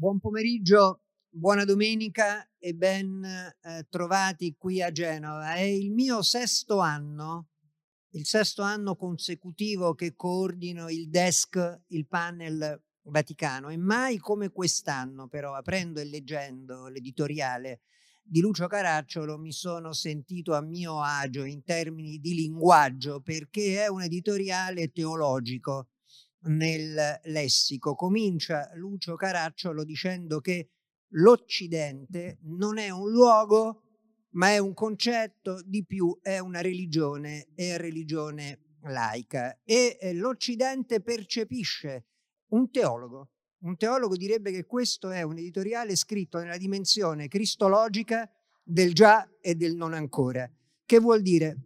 Buon pomeriggio, buona domenica e ben eh, trovati qui a Genova. È il mio sesto anno, il sesto anno consecutivo che coordino il desk, il panel Vaticano e mai come quest'anno però, aprendo e leggendo l'editoriale di Lucio Caracciolo, mi sono sentito a mio agio in termini di linguaggio perché è un editoriale teologico nel lessico. Comincia Lucio Caracciolo dicendo che l'Occidente non è un luogo, ma è un concetto, di più è una religione e religione laica. E eh, l'Occidente percepisce un teologo. Un teologo direbbe che questo è un editoriale scritto nella dimensione cristologica del già e del non ancora. Che vuol dire?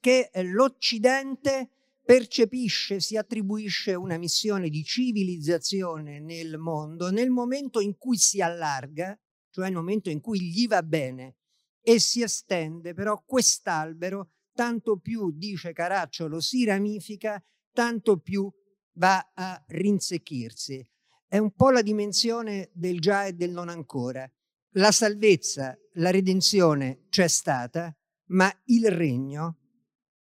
Che eh, l'Occidente percepisce, si attribuisce una missione di civilizzazione nel mondo nel momento in cui si allarga, cioè nel momento in cui gli va bene e si estende, però quest'albero tanto più, dice Caracciolo, si ramifica, tanto più va a rinsecchirsi. È un po' la dimensione del già e del non ancora. La salvezza, la redenzione c'è stata, ma il regno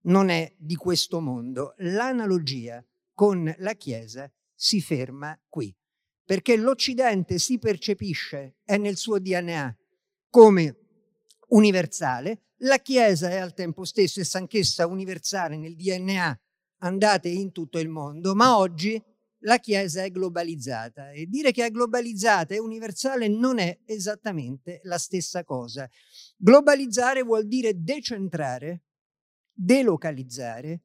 non è di questo mondo. L'analogia con la Chiesa si ferma qui, perché l'Occidente si percepisce, è nel suo DNA, come universale, la Chiesa è al tempo stesso essa anch'essa universale nel DNA, andate in tutto il mondo, ma oggi la Chiesa è globalizzata e dire che è globalizzata e universale non è esattamente la stessa cosa. Globalizzare vuol dire decentrare delocalizzare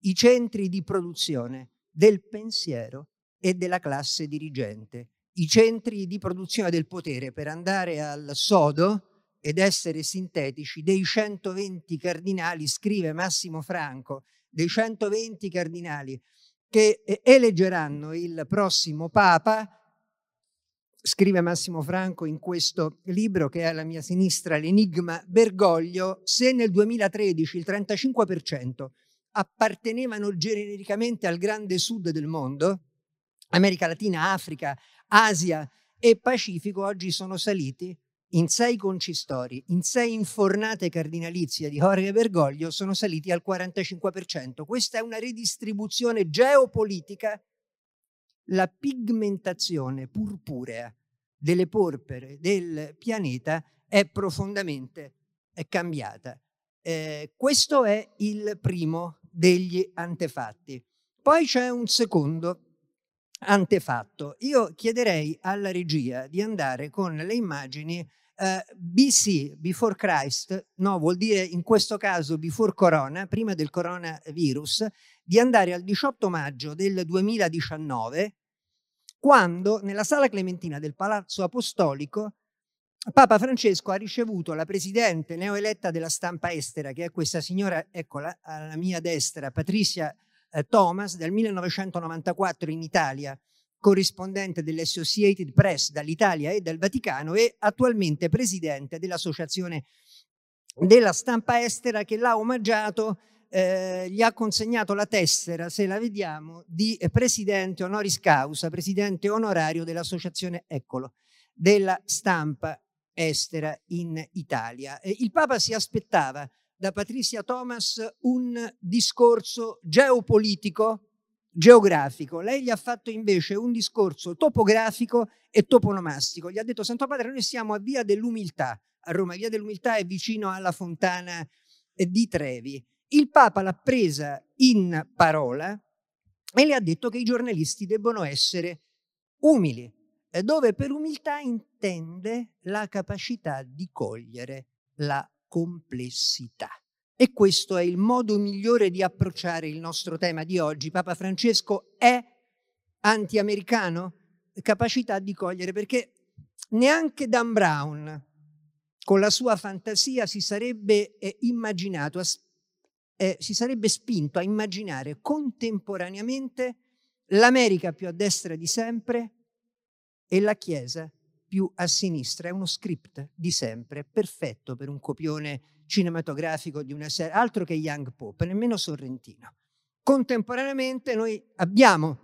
i centri di produzione del pensiero e della classe dirigente, i centri di produzione del potere per andare al sodo ed essere sintetici dei 120 cardinali, scrive Massimo Franco, dei 120 cardinali che eleggeranno il prossimo Papa scrive Massimo Franco in questo libro che è alla mia sinistra, L'enigma Bergoglio, se nel 2013 il 35% appartenevano genericamente al grande sud del mondo, America Latina, Africa, Asia e Pacifico, oggi sono saliti in sei concistori, in sei infornate cardinalizie di Jorge Bergoglio, sono saliti al 45%. Questa è una ridistribuzione geopolitica la pigmentazione purpurea delle porpere del pianeta è profondamente cambiata. Eh, questo è il primo degli antefatti. Poi c'è un secondo antefatto. Io chiederei alla regia di andare con le immagini eh, BC, before Christ, no, vuol dire in questo caso before Corona, prima del coronavirus, di andare al 18 maggio del 2019 quando nella sala clementina del Palazzo Apostolico Papa Francesco ha ricevuto la presidente neoeletta della stampa estera, che è questa signora, eccola, alla mia destra, Patricia eh, Thomas, del 1994 in Italia, corrispondente dell'Associated Press dall'Italia e dal Vaticano e attualmente presidente dell'Associazione della stampa estera che l'ha omaggiato eh, gli ha consegnato la tessera, se la vediamo, di presidente honoris causa, presidente onorario dell'associazione Eccolo, della stampa estera in Italia. Eh, il Papa si aspettava da Patricia Thomas un discorso geopolitico, geografico. Lei gli ha fatto invece un discorso topografico e toponomastico. Gli ha detto, Santo Padre, noi siamo a Via dell'Umiltà, a Roma. Via dell'Umiltà è vicino alla fontana di Trevi. Il Papa l'ha presa in parola e le ha detto che i giornalisti debbono essere umili, dove per umiltà intende la capacità di cogliere la complessità. E questo è il modo migliore di approcciare il nostro tema di oggi. Papa Francesco è anti-americano? Capacità di cogliere, perché neanche Dan Brown, con la sua fantasia, si sarebbe eh, immaginato, eh, si sarebbe spinto a immaginare contemporaneamente l'America più a destra di sempre e la Chiesa più a sinistra. È uno script di sempre, perfetto per un copione cinematografico di una serie, altro che Young Pope, nemmeno Sorrentino. Contemporaneamente noi abbiamo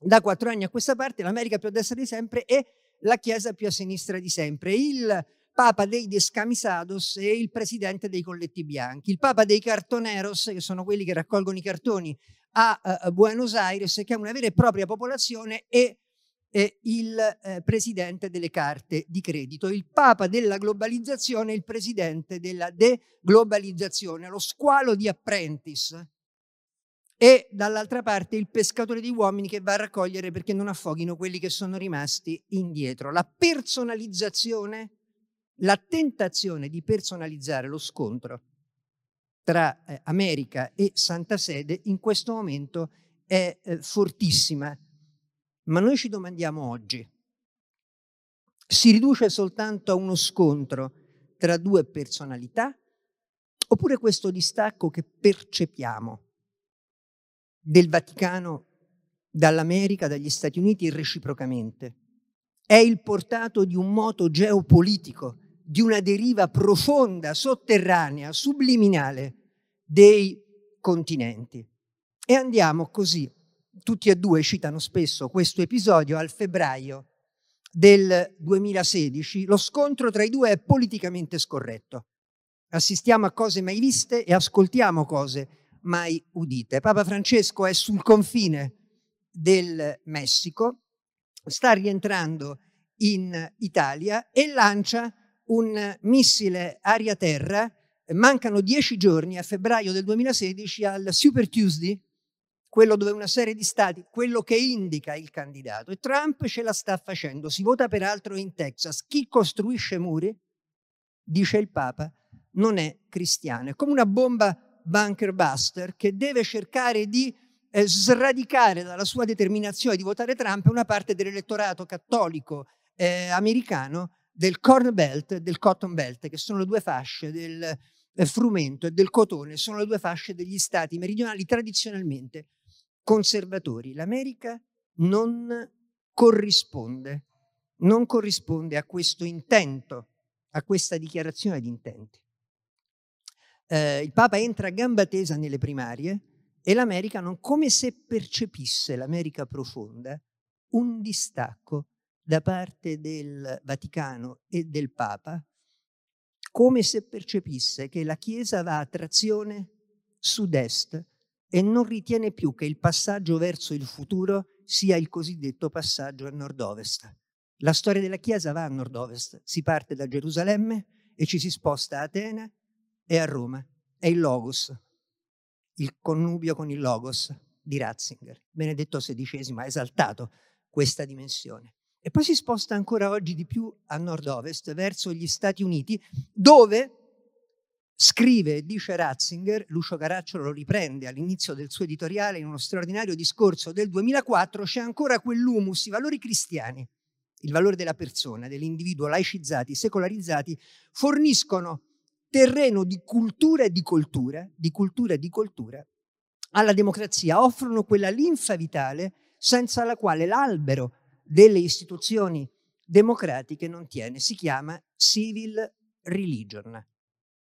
da quattro anni a questa parte l'America più a destra di sempre e la Chiesa più a sinistra di sempre, il Papa dei Descamisados e il presidente dei colletti bianchi, il Papa dei Cartoneros, che sono quelli che raccolgono i cartoni a, a Buenos Aires, che è una vera e propria popolazione, e eh, il eh, presidente delle carte di credito, il papa della globalizzazione e il presidente della deglobalizzazione, lo squalo di Apprentice. E dall'altra parte il pescatore di uomini che va a raccogliere perché non affoghino quelli che sono rimasti indietro. La personalizzazione, la tentazione di personalizzare lo scontro tra eh, America e Santa Sede in questo momento è eh, fortissima. Ma noi ci domandiamo oggi, si riduce soltanto a uno scontro tra due personalità oppure questo distacco che percepiamo del Vaticano dall'America, dagli Stati Uniti reciprocamente è il portato di un moto geopolitico, di una deriva profonda, sotterranea, subliminale dei continenti. E andiamo così tutti e due citano spesso questo episodio, al febbraio del 2016, lo scontro tra i due è politicamente scorretto. Assistiamo a cose mai viste e ascoltiamo cose mai udite. Papa Francesco è sul confine del Messico, sta rientrando in Italia e lancia un missile aria-terra. Mancano dieci giorni a febbraio del 2016 al Super Tuesday, quello dove una serie di stati, quello che indica il candidato. E Trump ce la sta facendo. Si vota peraltro in Texas. Chi costruisce muri, dice il Papa, non è cristiano. È come una bomba bunker buster che deve cercare di eh, sradicare dalla sua determinazione di votare Trump una parte dell'elettorato cattolico eh, americano del Corn Belt e del Cotton Belt, che sono le due fasce del eh, frumento e del cotone, sono le due fasce degli stati meridionali tradizionalmente conservatori. L'America non corrisponde, non corrisponde a questo intento, a questa dichiarazione di intenti. Eh, il Papa entra a gamba tesa nelle primarie e l'America non come se percepisse l'America profonda un distacco da parte del Vaticano e del Papa, come se percepisse che la Chiesa va a trazione sud-est e non ritiene più che il passaggio verso il futuro sia il cosiddetto passaggio a nord-ovest. La storia della Chiesa va a nord-ovest, si parte da Gerusalemme e ci si sposta a Atene e a Roma. È il Logos, il connubio con il Logos di Ratzinger. Benedetto XVI ha esaltato questa dimensione. E poi si sposta ancora oggi di più a nord-ovest, verso gli Stati Uniti, dove Scrive dice Ratzinger, Lucio Caracciolo lo riprende all'inizio del suo editoriale in uno straordinario discorso del 2004, c'è ancora quell'humus, i valori cristiani, il valore della persona, dell'individuo laicizzati, secolarizzati, forniscono terreno di cultura e di cultura, di cultura e di cultura alla democrazia, offrono quella linfa vitale senza la quale l'albero delle istituzioni democratiche non tiene, si chiama civil religion.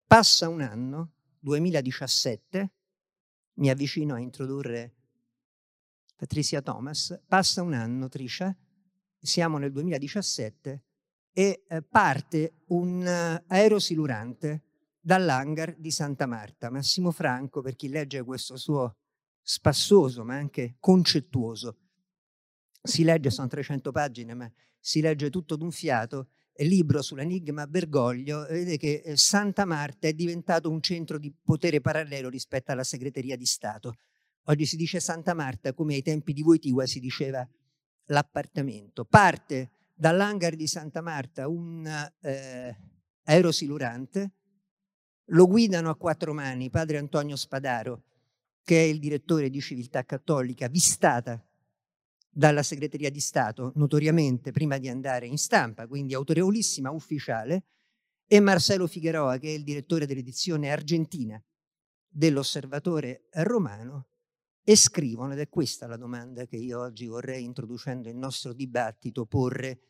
Passa un anno, 2017, mi avvicino a introdurre Patricia Thomas, passa un anno, Trisha, siamo nel 2017 e eh, parte un uh, aerosilurante dall'hangar di Santa Marta. Massimo Franco, per chi legge questo suo spassoso ma anche concettuoso, si legge, sono 300 pagine, ma si legge tutto d'un fiato, libro sull'enigma Bergoglio, vede che eh, Santa Marta è diventato un centro di potere parallelo rispetto alla segreteria di Stato. Oggi si dice Santa Marta come ai tempi di Wojtyła si diceva l'appartamento. Parte dall'hangar di Santa Marta un eh, aerosilurante, lo guidano a quattro mani padre Antonio Spadaro, che è il direttore di Civiltà Cattolica, vistata dalla segreteria di Stato, notoriamente prima di andare in stampa, quindi autorevolissima ufficiale, e Marcelo Figueroa, che è il direttore dell'edizione argentina dell'Osservatore Romano, e scrivono, ed è questa la domanda che io oggi vorrei, introducendo il nostro dibattito, porre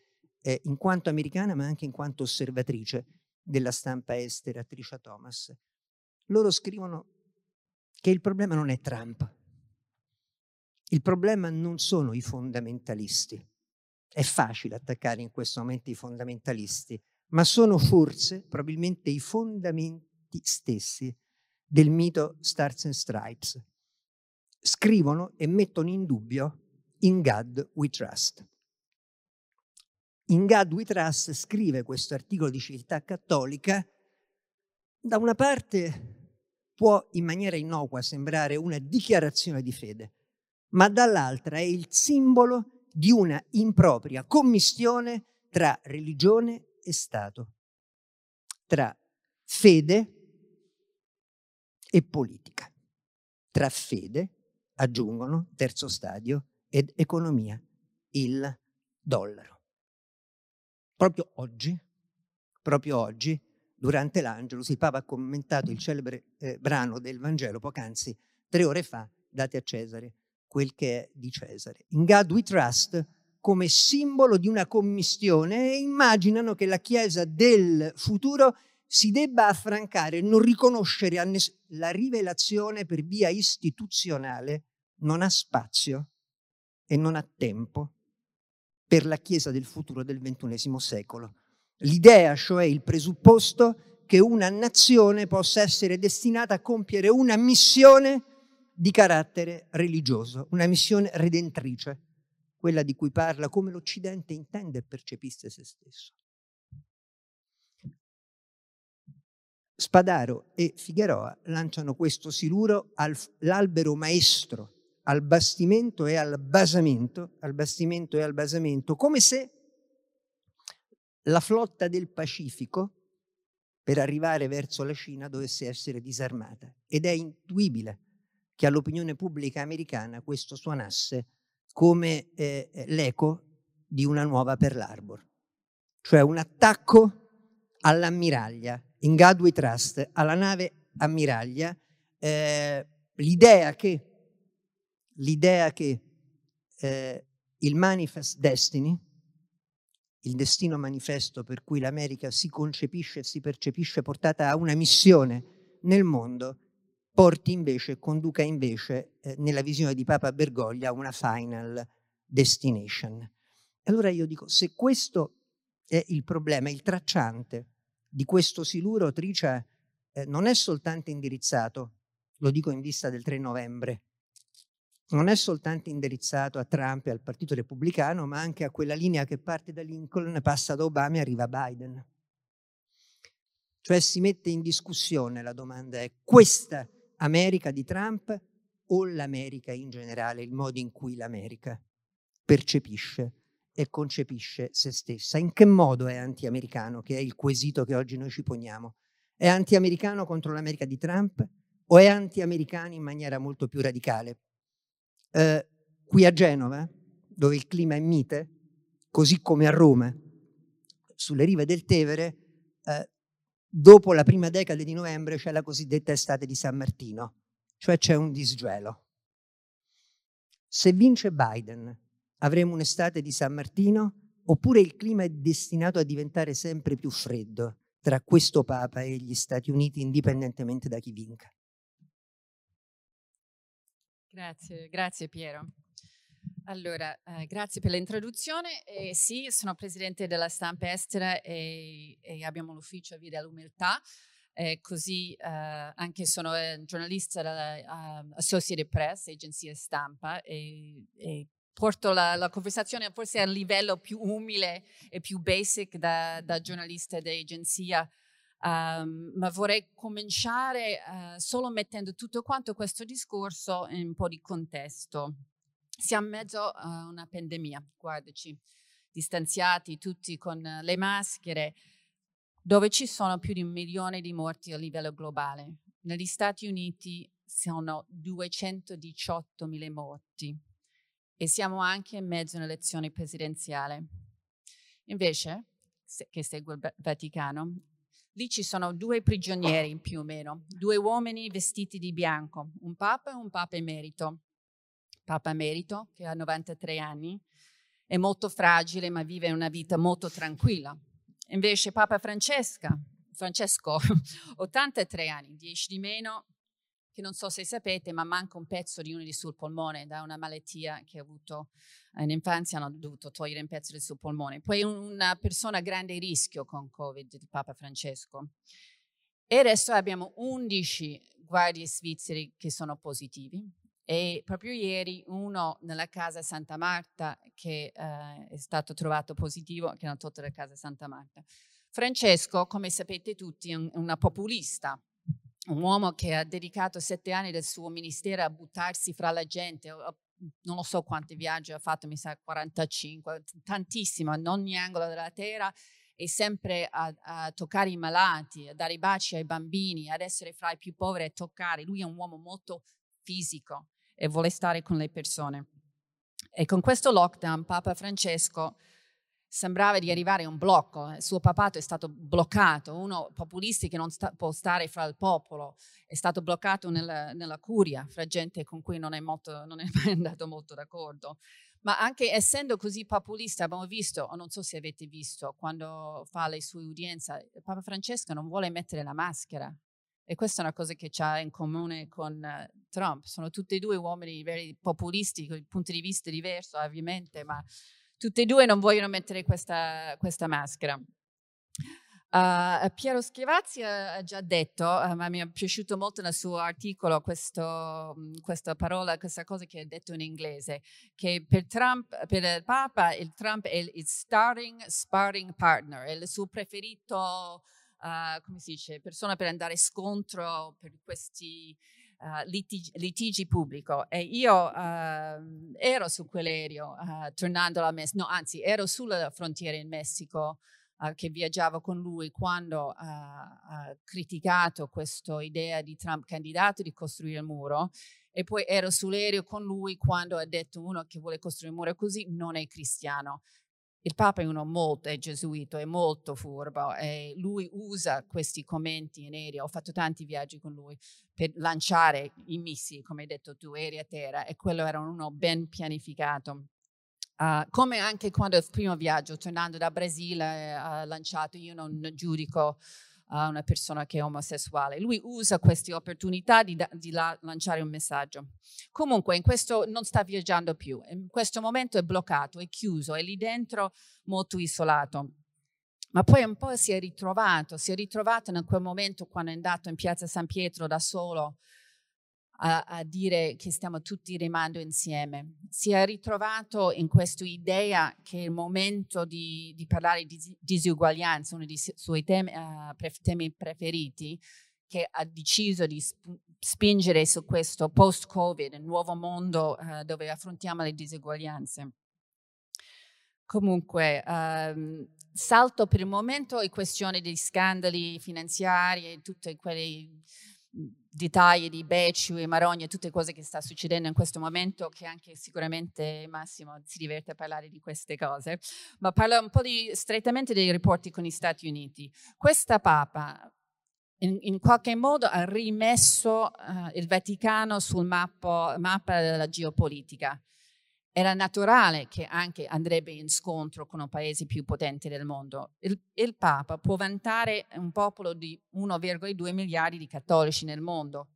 eh, in quanto americana, ma anche in quanto osservatrice della stampa estera, Tricia Thomas. Loro scrivono che il problema non è Trump, il problema non sono i fondamentalisti. È facile attaccare in questo momento i fondamentalisti, ma sono forse probabilmente i fondamenti stessi del mito Stars and Stripes. Scrivono e mettono in dubbio In God We Trust. In God We Trust scrive questo articolo di civiltà cattolica, da una parte può in maniera innocua sembrare una dichiarazione di fede, ma dall'altra è il simbolo di una impropria commistione tra religione e Stato, tra fede e politica, tra fede, aggiungono, terzo stadio, ed economia, il dollaro. Proprio oggi, proprio oggi, durante l'Angelus, il Papa ha commentato il celebre eh, brano del Vangelo, poc'anzi, tre ore fa, date a Cesare quel che è di Cesare. In God we trust come simbolo di una commistione e immaginano che la Chiesa del futuro si debba affrancare, non riconoscere ness- la rivelazione per via istituzionale, non ha spazio e non ha tempo per la Chiesa del futuro del XXI secolo. L'idea, cioè il presupposto che una nazione possa essere destinata a compiere una missione di carattere religioso, una missione redentrice, quella di cui parla come l'Occidente intende e percepisse se stesso. Spadaro e Figueroa lanciano questo siluro all'albero maestro, al bastimento e al basamento, al bastimento e al basamento, come se la flotta del Pacifico per arrivare verso la Cina dovesse essere disarmata. Ed è intuibile che all'opinione pubblica americana questo suonasse come eh, l'eco di una nuova Pearl Harbor, cioè un attacco all'ammiraglia in God We Trust alla nave ammiraglia eh, l'idea che, l'idea che eh, il manifest destiny, il destino manifesto per cui l'America si concepisce e si percepisce portata a una missione nel mondo, porti invece, conduca invece eh, nella visione di Papa Bergoglia una final destination. Allora io dico, se questo è il problema, il tracciante di questo siluro Tricia eh, non è soltanto indirizzato, lo dico in vista del 3 novembre, non è soltanto indirizzato a Trump e al Partito Repubblicano, ma anche a quella linea che parte da Lincoln, passa da Obama e arriva a Biden. Cioè si mette in discussione la domanda è questa America di Trump o l'America in generale, il modo in cui l'America percepisce e concepisce se stessa. In che modo è anti-americano, che è il quesito che oggi noi ci poniamo? È anti-americano contro l'America di Trump o è anti-americano in maniera molto più radicale? Eh, qui a Genova, dove il clima è mite, così come a Roma, sulle rive del Tevere, eh, dopo la prima decade di novembre c'è la cosiddetta estate di San Martino, cioè c'è un disgelo. Se vince Biden avremo un'estate di San Martino oppure il clima è destinato a diventare sempre più freddo tra questo Papa e gli Stati Uniti, indipendentemente da chi vinca. Grazie, grazie Piero. Allora, eh, grazie per l'introduzione. Eh, sì, sono presidente della stampa estera e, e abbiamo l'ufficio Via dell'Umiltà. Eh, così eh, anche sono giornalista della uh, Associated Press, agenzia stampa, e, e porto la, la, conversazione forse a un livello più umile e più basic da, da giornalista di agenzia, um, ma vorrei cominciare uh, solo mettendo tutto quanto questo discorso in un po' di contesto. Siamo in mezzo a una pandemia, guardaci, distanziati tutti con le maschere, dove ci sono più di un milione di morti a livello globale. Negli Stati Uniti sono 218 mila morti e siamo anche in mezzo a un'elezione presidenziale. Invece, che segue il Vaticano, lì ci sono due prigionieri più o meno, due uomini vestiti di bianco, un papa e un papa emerito. Papa emerito, che ha 93 anni, è molto fragile ma vive una vita molto tranquilla. Invece Papa Francesca, Francesco, 83 anni, 10 di meno, che non so se sapete, ma manca un pezzo di uno del suo polmone da una malattia che ha avuto in infanzia, hanno dovuto togliere un pezzo del suo polmone. Poi una persona a grande rischio con Covid, il Papa Francesco. E adesso abbiamo 11 guardie svizzeri che sono positivi e proprio ieri uno nella casa Santa Marta che eh, è stato trovato positivo, che hanno tolto la casa Santa Marta. Francesco, come sapete tutti, è un, una populista, un uomo che ha dedicato sette anni del suo ministero a buttarsi fra la gente, non lo so quanti viaggi ha fatto, mi sa 45, tantissimo, in ogni angolo della terra e sempre a, a, toccare i malati, a dare i baci ai bambini, ad essere fra i più poveri e toccare. Lui è un uomo molto fisico e vuole stare con le persone. E con questo lockdown Papa Francesco sembrava di arrivare a un blocco, il suo papato è stato bloccato, uno populisti che non sta, può stare fra il popolo, è stato bloccato nella, nella curia, fra gente con cui non è, molto, non è mai andato molto d'accordo. Ma anche essendo così populista, abbiamo visto, o non so se avete visto, quando fa le sue udienze, Papa Francesco non vuole mettere la maschera. E questa è una cosa che ha in comune con uh, Trump. Sono tutti e due uomini veri populisti, con punti di vista diversi ovviamente, ma tutti e due non vogliono mettere questa, questa maschera. Uh, Piero Schivazzi ha già detto, uh, ma mi è piaciuto molto nel suo articolo questo, mm, questa parola, questa cosa che ha detto in inglese, che per, Trump, per il Papa il Trump è il, starting sparring partner, è il suo preferito, uh, come si dice, persona per andare scontro per questi uh, litigi, litigi pubblico. E io uh, ero su quell'aereo uh, tornando alla Messico, no anzi ero sulla frontiera in Messico che viaggiavo con lui quando ha criticato questa idea di Trump candidato di costruire il muro. E poi ero sull'aereo con lui quando ha detto uno che vuole costruire un muro così non è cristiano il Papa è uno molto, è gesuito, è molto furbo e lui usa questi commenti in aereo. Ho fatto tanti viaggi con lui per lanciare i missili, come hai detto tu, aerei a terra e quello era uno ben pianificato. Uh, come anche quando il primo viaggio, tornando da Brasile, ha uh, lanciato, io non giudico a una persona che è omosessuale. Lui usa queste opportunità di, di la, lanciare un messaggio. Comunque, in questo non sta viaggiando più, in questo momento è bloccato, è chiuso, è lì dentro molto isolato. Ma poi un po' si è ritrovato, si è ritrovato in quel momento quando è andato in piazza San Pietro da solo a, a, dire che stiamo tutti remando insieme. Si è ritrovato in questa idea che è il momento di, di parlare di disuguaglianza, uno dei suoi temi, uh, pref, temi preferiti, che ha deciso di sp- spingere su questo post-Covid, nuovo mondo uh, dove affrontiamo le disuguaglianze. Comunque, um, salto per il momento le questioni degli scandali finanziari e tutte quelle dettagli di Becciu e Marogna tutte cose che sta succedendo in questo momento, che anche sicuramente Massimo si diverte a parlare di queste cose, ma parla un po' di, strettamente dei rapporti con gli Stati Uniti. Questa Papa in, in qualche modo ha rimesso uh, il Vaticano sul mappo, mappa della geopolitica era naturale che anche andrebbe in scontro con un paese più potente del mondo. Il, il Papa può vantare un popolo di 1,2 miliardi di cattolici nel mondo,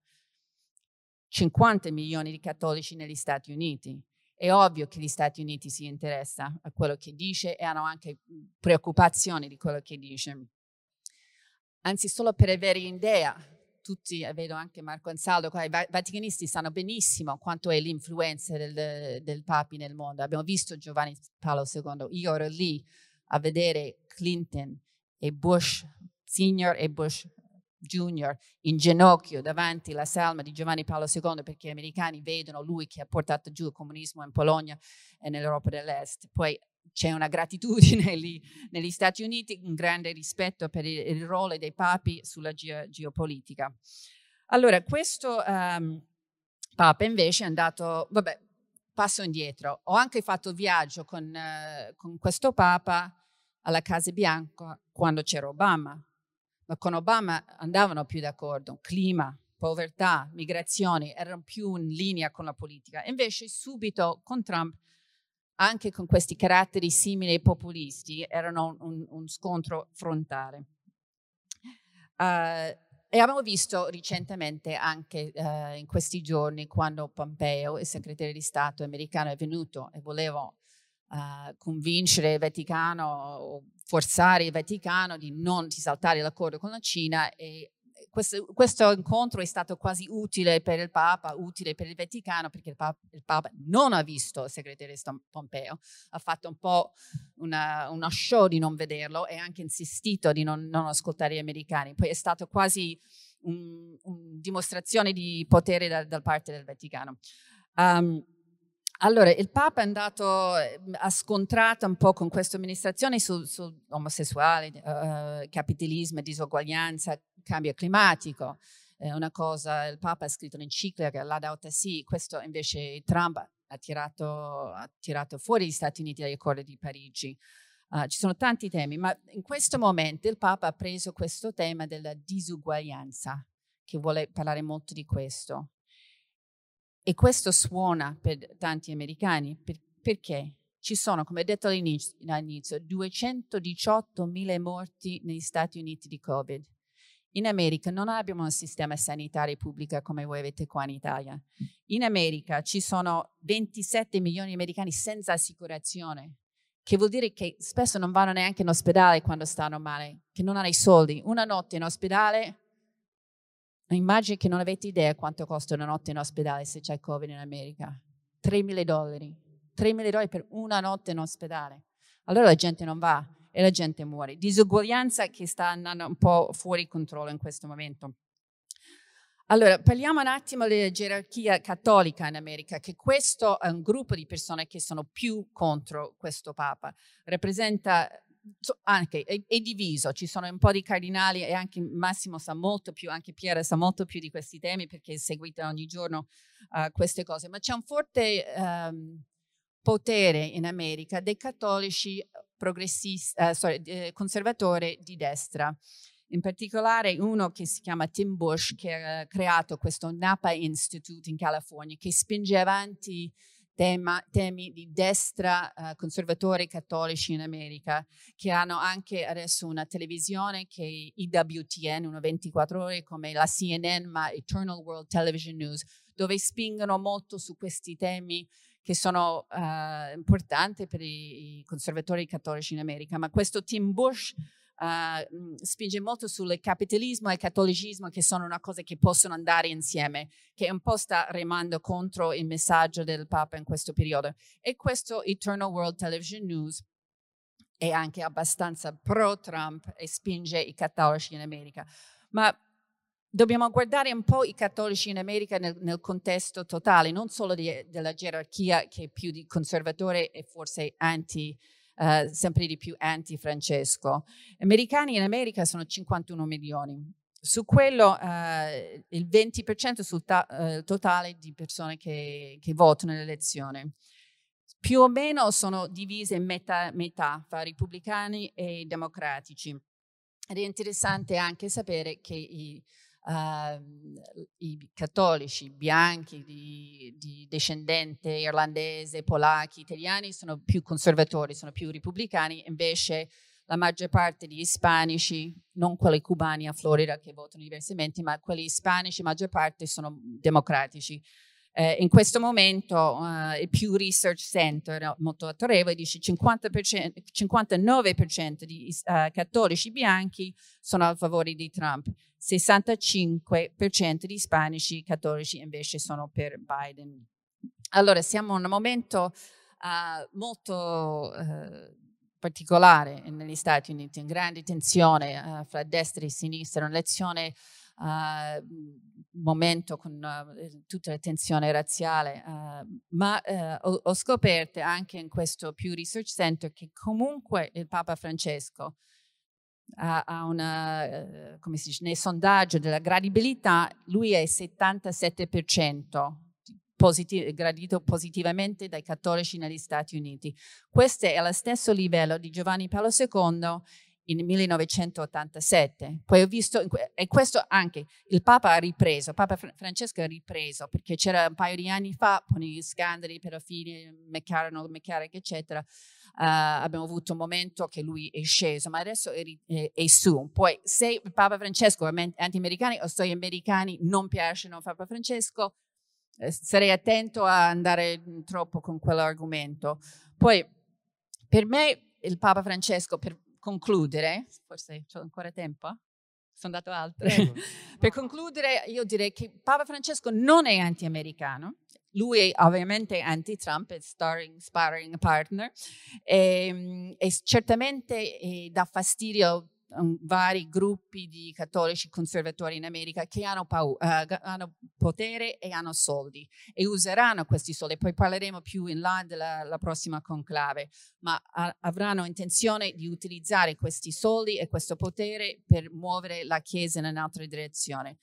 50 milioni di cattolici negli Stati Uniti. È ovvio che gli Stati Uniti si interessa a quello che dice e hanno anche preoccupazioni di quello che dice. Anzi, solo per avere un'idea tutti, vedo anche Marco Ansaldo, qua, i vaticanisti sanno benissimo quanto è l'influenza del, del Papi nel mondo. Abbiamo visto Giovanni Paolo II, io ero lì a vedere Clinton e Bush Senior e Bush Junior in ginocchio davanti alla salma di Giovanni Paolo II perché gli americani vedono lui che ha portato giù il comunismo in Polonia e nell'Europa dell'Est. Poi c'è una gratitudine lì negli Stati Uniti, un grande rispetto per il, il ruolo dei papi sulla ge- geopolitica. Allora, questo um, papa invece è andato, vabbè, passo indietro. Ho anche fatto viaggio con, uh, con questo papa alla Casa Bianca quando c'era Obama, ma con Obama andavano più d'accordo, clima, povertà, migrazioni, erano più in linea con la politica. Invece subito con Trump anche con questi caratteri simili ai populisti, erano un, un scontro frontale. Uh, e abbiamo visto recentemente anche uh, in questi giorni quando Pompeo, il segretario di Stato americano, è venuto e voleva uh, convincere il Vaticano o forzare il Vaticano di non risaltare l'accordo con la Cina e questo, questo, incontro è stato quasi utile per il Papa, utile per il Vaticano, perché il Papa, il Papa non ha visto il segretario Pompeo, ha fatto un po' una, una, show di non vederlo e ha anche insistito di non, non ascoltare gli americani. Poi è stato quasi una un dimostrazione di potere da, da, parte del Vaticano. Um, allora, il Papa è andato, ehm, ha scontrato un po' con questa amministrazione su, su omosessuali, uh, capitalismo, disuguaglianza, cambio climatico. È una cosa, il Papa ha scritto un'enciclica, Laudato Si, questo invece Trump ha tirato, ha tirato fuori gli Stati Uniti dagli accordi di Parigi. Uh, ci sono tanti temi, ma in questo momento il Papa ha preso questo tema della disuguaglianza, che vuole parlare molto di questo. E questo suona per tanti americani per, perché ci sono, come detto all'inizio, all'inizio 218.000 morti negli Stati Uniti di Covid. In America non abbiamo un sistema sanitario pubblico come voi avete qua in Italia. In America ci sono 27 milioni di americani senza assicurazione, che vuol dire che spesso non vanno neanche in ospedale quando stanno male, che non hanno i soldi. Una notte in ospedale Immagini che non avete idea quanto costa una notte in ospedale se c'è Covid in America. 3.000 dollari. 3.000 dollari per una notte in ospedale. Allora la gente non va e la gente muore. Disuguaglianza che sta andando un po' fuori controllo in questo momento. Allora, parliamo un attimo della gerarchia cattolica in America, che questo è un gruppo di persone che sono più contro questo Papa. Rappresenta anche è, è, diviso, ci sono un po' di cardinali e anche Massimo sa molto più, anche Piera sa molto più di questi temi perché seguite ogni giorno uh, queste cose, ma c'è un forte um, potere in America dei cattolici progressisti, uh, sorry, eh, conservatori di destra. In particolare uno che si chiama Tim Bush, che ha creato questo Napa Institute in California, che spinge avanti tema, temi di destra uh, conservatori cattolici in America, che hanno anche adesso una televisione che è IWTN, una 24 ore come la CNN, ma Eternal World Television News, dove spingono molto su questi temi che sono uh, importanti per i conservatori cattolici in America. Ma questo Tim Bush uh, spinge molto sul capitalismo e cattolicismo che sono una cosa che possono andare insieme, che un po' sta remando contro il messaggio del Papa in questo periodo. E questo Eternal World Television News è anche abbastanza pro-Trump e spinge i cattolici in America. Ma dobbiamo guardare un po' i cattolici in America nel, nel contesto totale, non solo di, della gerarchia che è più di conservatore e forse anti uh, sempre di più anti-Francesco. Americani in America sono 51 milioni. Su quello uh, il 20% sul ta- uh, totale di persone che, che votano nell'elezione. Più o meno sono divise metà, metà fra repubblicani e democratici. Ed è interessante anche sapere che i, uh, i cattolici bianchi di, di, discendente irlandese, polacchi, italiani sono più conservatori, sono più repubblicani, invece la maggior parte degli ispanici, non quelli cubani a Florida che votano diversamente, ma quelli ispanici, la maggior parte sono democratici. Eh, in questo momento uh, il Pew Research Center, molto autorevole, dice che 59% di uh, cattolici bianchi sono a favore di Trump, 65% di ispanici cattolici invece sono per Biden. Allora siamo in un momento uh, molto particolare negli Stati Uniti, in grande tensione fra destra e sinistra, un'elezione momento con uh, tutta la tensione razziale, ma ho, ho, scoperto anche in questo Pew Research Center che comunque il Papa Francesco ha una, come si dice, nel sondaggio della gradibilità, lui è 77%. Positiv- gradito positivamente dai cattolici negli Stati Uniti. Questo è allo stesso livello di Giovanni Paolo II in 1987. Poi ho visto, e questo anche, il Papa ha ripreso, Papa Francesco ha ripreso, perché c'era un paio di anni fa, con gli scandali pedofili, McCarran, McCarrick, eccetera, abbiamo avuto un momento che lui è sceso, ma adesso è, è, è su. Poi se il Papa Francesco è anti-americani o se gli americani non piacciono Papa Francesco, eh, sarei attento a andare troppo con quell'argomento. Poi per me il Papa Francesco, per concludere, forse ho ancora tempo? Sono andato altre. per concludere, io direi che Papa Francesco non è anti-americano, lui è ovviamente anti-Trump, è starring, sparring partner, e, ehm, e certamente e dà fastidio vari gruppi di cattolici conservatori in America che hanno, paura, uh, hanno, potere e hanno soldi e useranno questi soldi. Poi parleremo più in là della prossima conclave, ma a, avranno intenzione di utilizzare questi soldi e questo potere per muovere la Chiesa in un'altra direzione.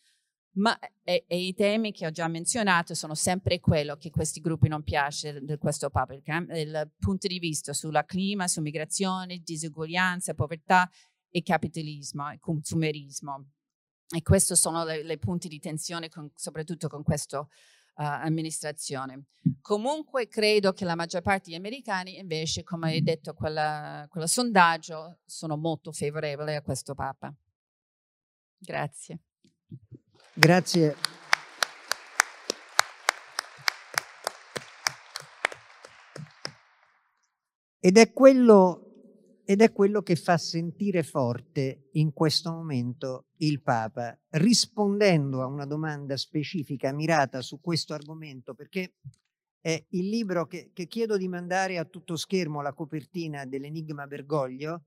Ma e, e, i temi che ho già menzionato sono sempre quello che questi gruppi non piace di questo Papa, il punto di vista sulla clima, su migrazione, diseguaglianza, povertà e capitalismo e consumerismo. E questi sono i punti di tensione, con, soprattutto con questa uh, amministrazione. Comunque credo che la maggior parte degli americani invece, come hai detto quello sondaggio, sono molto favorevoli a questo Papa. Grazie. Grazie. Ed è quello ed è quello che fa sentire forte in questo momento il Papa, rispondendo a una domanda specifica mirata su questo argomento, perché è il libro che, che chiedo di mandare a tutto schermo, la copertina dell'Enigma Bergoglio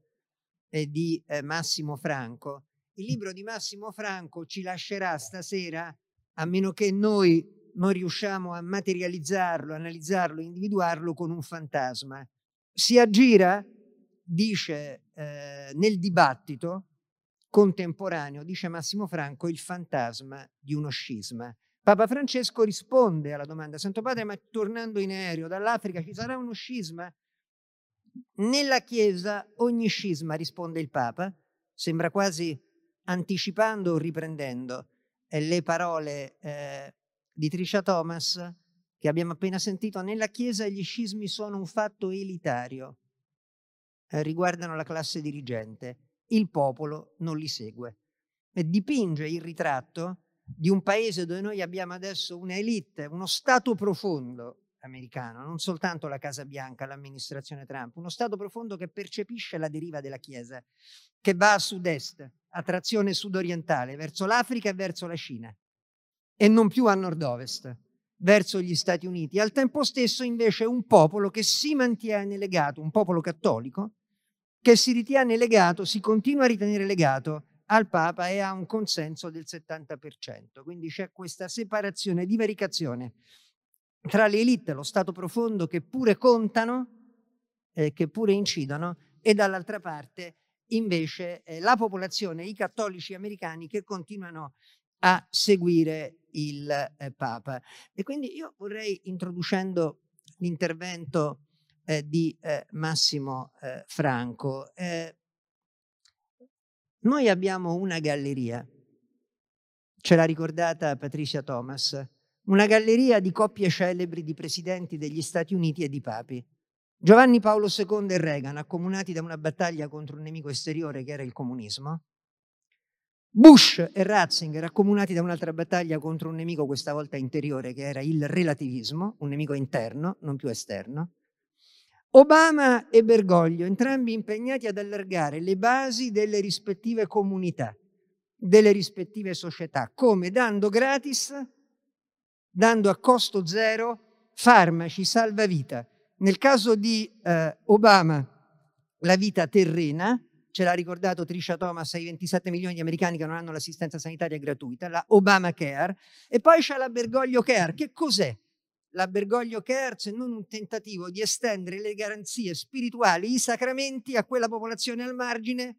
è di eh, Massimo Franco. Il libro di Massimo Franco ci lascerà stasera, a meno che noi non riusciamo a materializzarlo, analizzarlo, individuarlo con un fantasma. Si aggira dice eh, nel dibattito contemporaneo, dice Massimo Franco, il fantasma di uno scisma. Papa Francesco risponde alla domanda, Santo Padre, ma tornando in aereo dall'Africa ci sarà uno scisma? Nella Chiesa ogni scisma, risponde il Papa, sembra quasi anticipando o riprendendo le parole eh, di Tricia Thomas che abbiamo appena sentito, nella Chiesa gli scismi sono un fatto elitario, eh, riguardano la classe dirigente, il popolo non li segue. E dipinge il ritratto di un paese dove noi abbiamo adesso un'elite, uno stato profondo americano, non soltanto la Casa Bianca, l'amministrazione Trump, uno stato profondo che percepisce la deriva della Chiesa, che va a sud-est, a trazione sud-orientale, verso l'Africa e verso la Cina, e non più a nord-ovest, verso gli Stati Uniti. Al tempo stesso invece un popolo che si mantiene legato, un popolo cattolico, che si ritiene legato, si continua a ritenere legato al Papa e ha un consenso del 70%. Quindi c'è questa separazione, divaricazione tra le elite, lo Stato profondo che pure contano, eh, che pure incidono, e dall'altra parte invece eh, la popolazione, i cattolici americani che continuano a seguire il eh, Papa. E quindi io vorrei, introducendo l'intervento eh, di eh, Massimo eh, Franco. Eh, noi abbiamo una galleria, ce l'ha ricordata Patricia Thomas, una galleria di coppie celebri di presidenti degli Stati Uniti e di papi. Giovanni Paolo II e Reagan, accomunati da una battaglia contro un nemico esteriore che era il comunismo. Bush e Ratzinger, accomunati da un'altra battaglia contro un nemico questa volta interiore che era il relativismo, un nemico interno, non più esterno. Obama e Bergoglio, entrambi impegnati ad allargare le basi delle rispettive comunità, delle rispettive società, come dando gratis, dando a costo zero farmaci salvavita. Nel caso di eh, Obama, la vita terrena, ce l'ha ricordato Trisha Thomas ai 27 milioni di americani che non hanno l'assistenza sanitaria gratuita, la Obamacare, e poi c'è la Bergoglio Care. Che cos'è? La Bergoglio se non un tentativo di estendere le garanzie spirituali, i sacramenti a quella popolazione al margine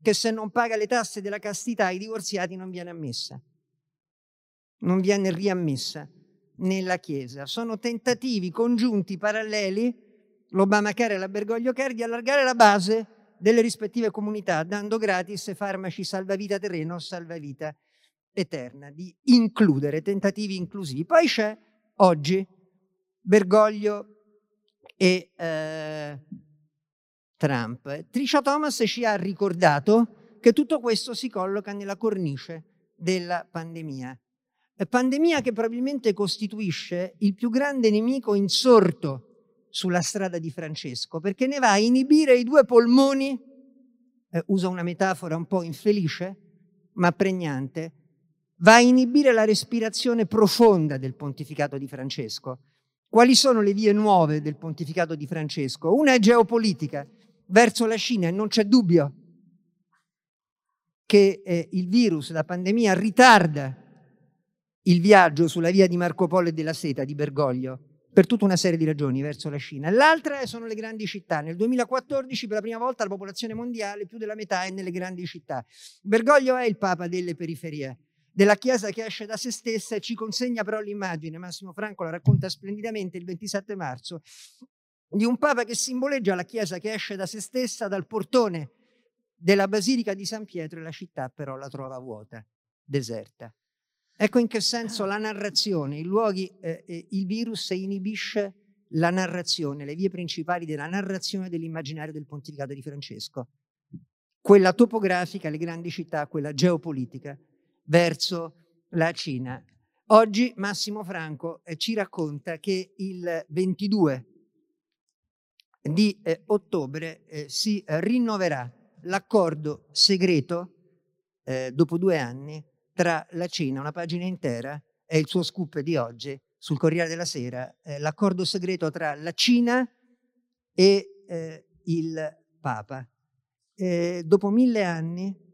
che se non paga le tasse della castità ai divorziati non viene ammessa, non viene riammessa nella Chiesa. Sono tentativi congiunti, paralleli, l'Obamacare e la Bergoglio Care, di allargare la base delle rispettive comunità, dando gratis farmaci salvavita terreno, salvavita eterna, di includere tentativi inclusivi. Poi c'è oggi Bergoglio e, eh, Trump. Tricia Thomas ci ha ricordato che tutto questo si colloca nella cornice della pandemia. Pandemia che probabilmente costituisce il più grande nemico insorto sulla strada di Francesco, perché ne va a inibire i due polmoni, eh, uso una metafora un po' infelice, ma pregnante, va a inibire la respirazione profonda del pontificato di Francesco. Quali sono le vie nuove del pontificato di Francesco? Una è geopolitica, verso la Cina, e non c'è dubbio che eh, il virus, la pandemia, ritarda il viaggio sulla via di Marco Polo e della Seta di Bergoglio per tutta una serie di ragioni verso la Cina. L'altra sono le grandi città. Nel 2014 per la prima volta la popolazione mondiale, più della metà, è nelle grandi città. Bergoglio è il papa delle periferie della Chiesa che esce da se stessa e ci consegna però l'immagine, Massimo Franco la racconta splendidamente il 27 marzo, di un Papa che simboleggia la Chiesa che esce da se stessa dal portone della Basilica di San Pietro e la città però la trova vuota, deserta. Ecco in che senso la narrazione, i luoghi, eh, eh, il virus inibisce la narrazione, le vie principali della narrazione dell'immaginario del pontificato di Francesco. Quella topografica, le grandi città, quella geopolitica verso la Cina. Oggi Massimo Franco eh, ci racconta che il 22 di eh, ottobre eh, si rinnoverà l'accordo segreto eh, dopo due anni tra la Cina, una pagina intera, è il suo scoop di oggi sul Corriere della Sera, eh, l'accordo segreto tra la Cina e il Papa. dopo mille anni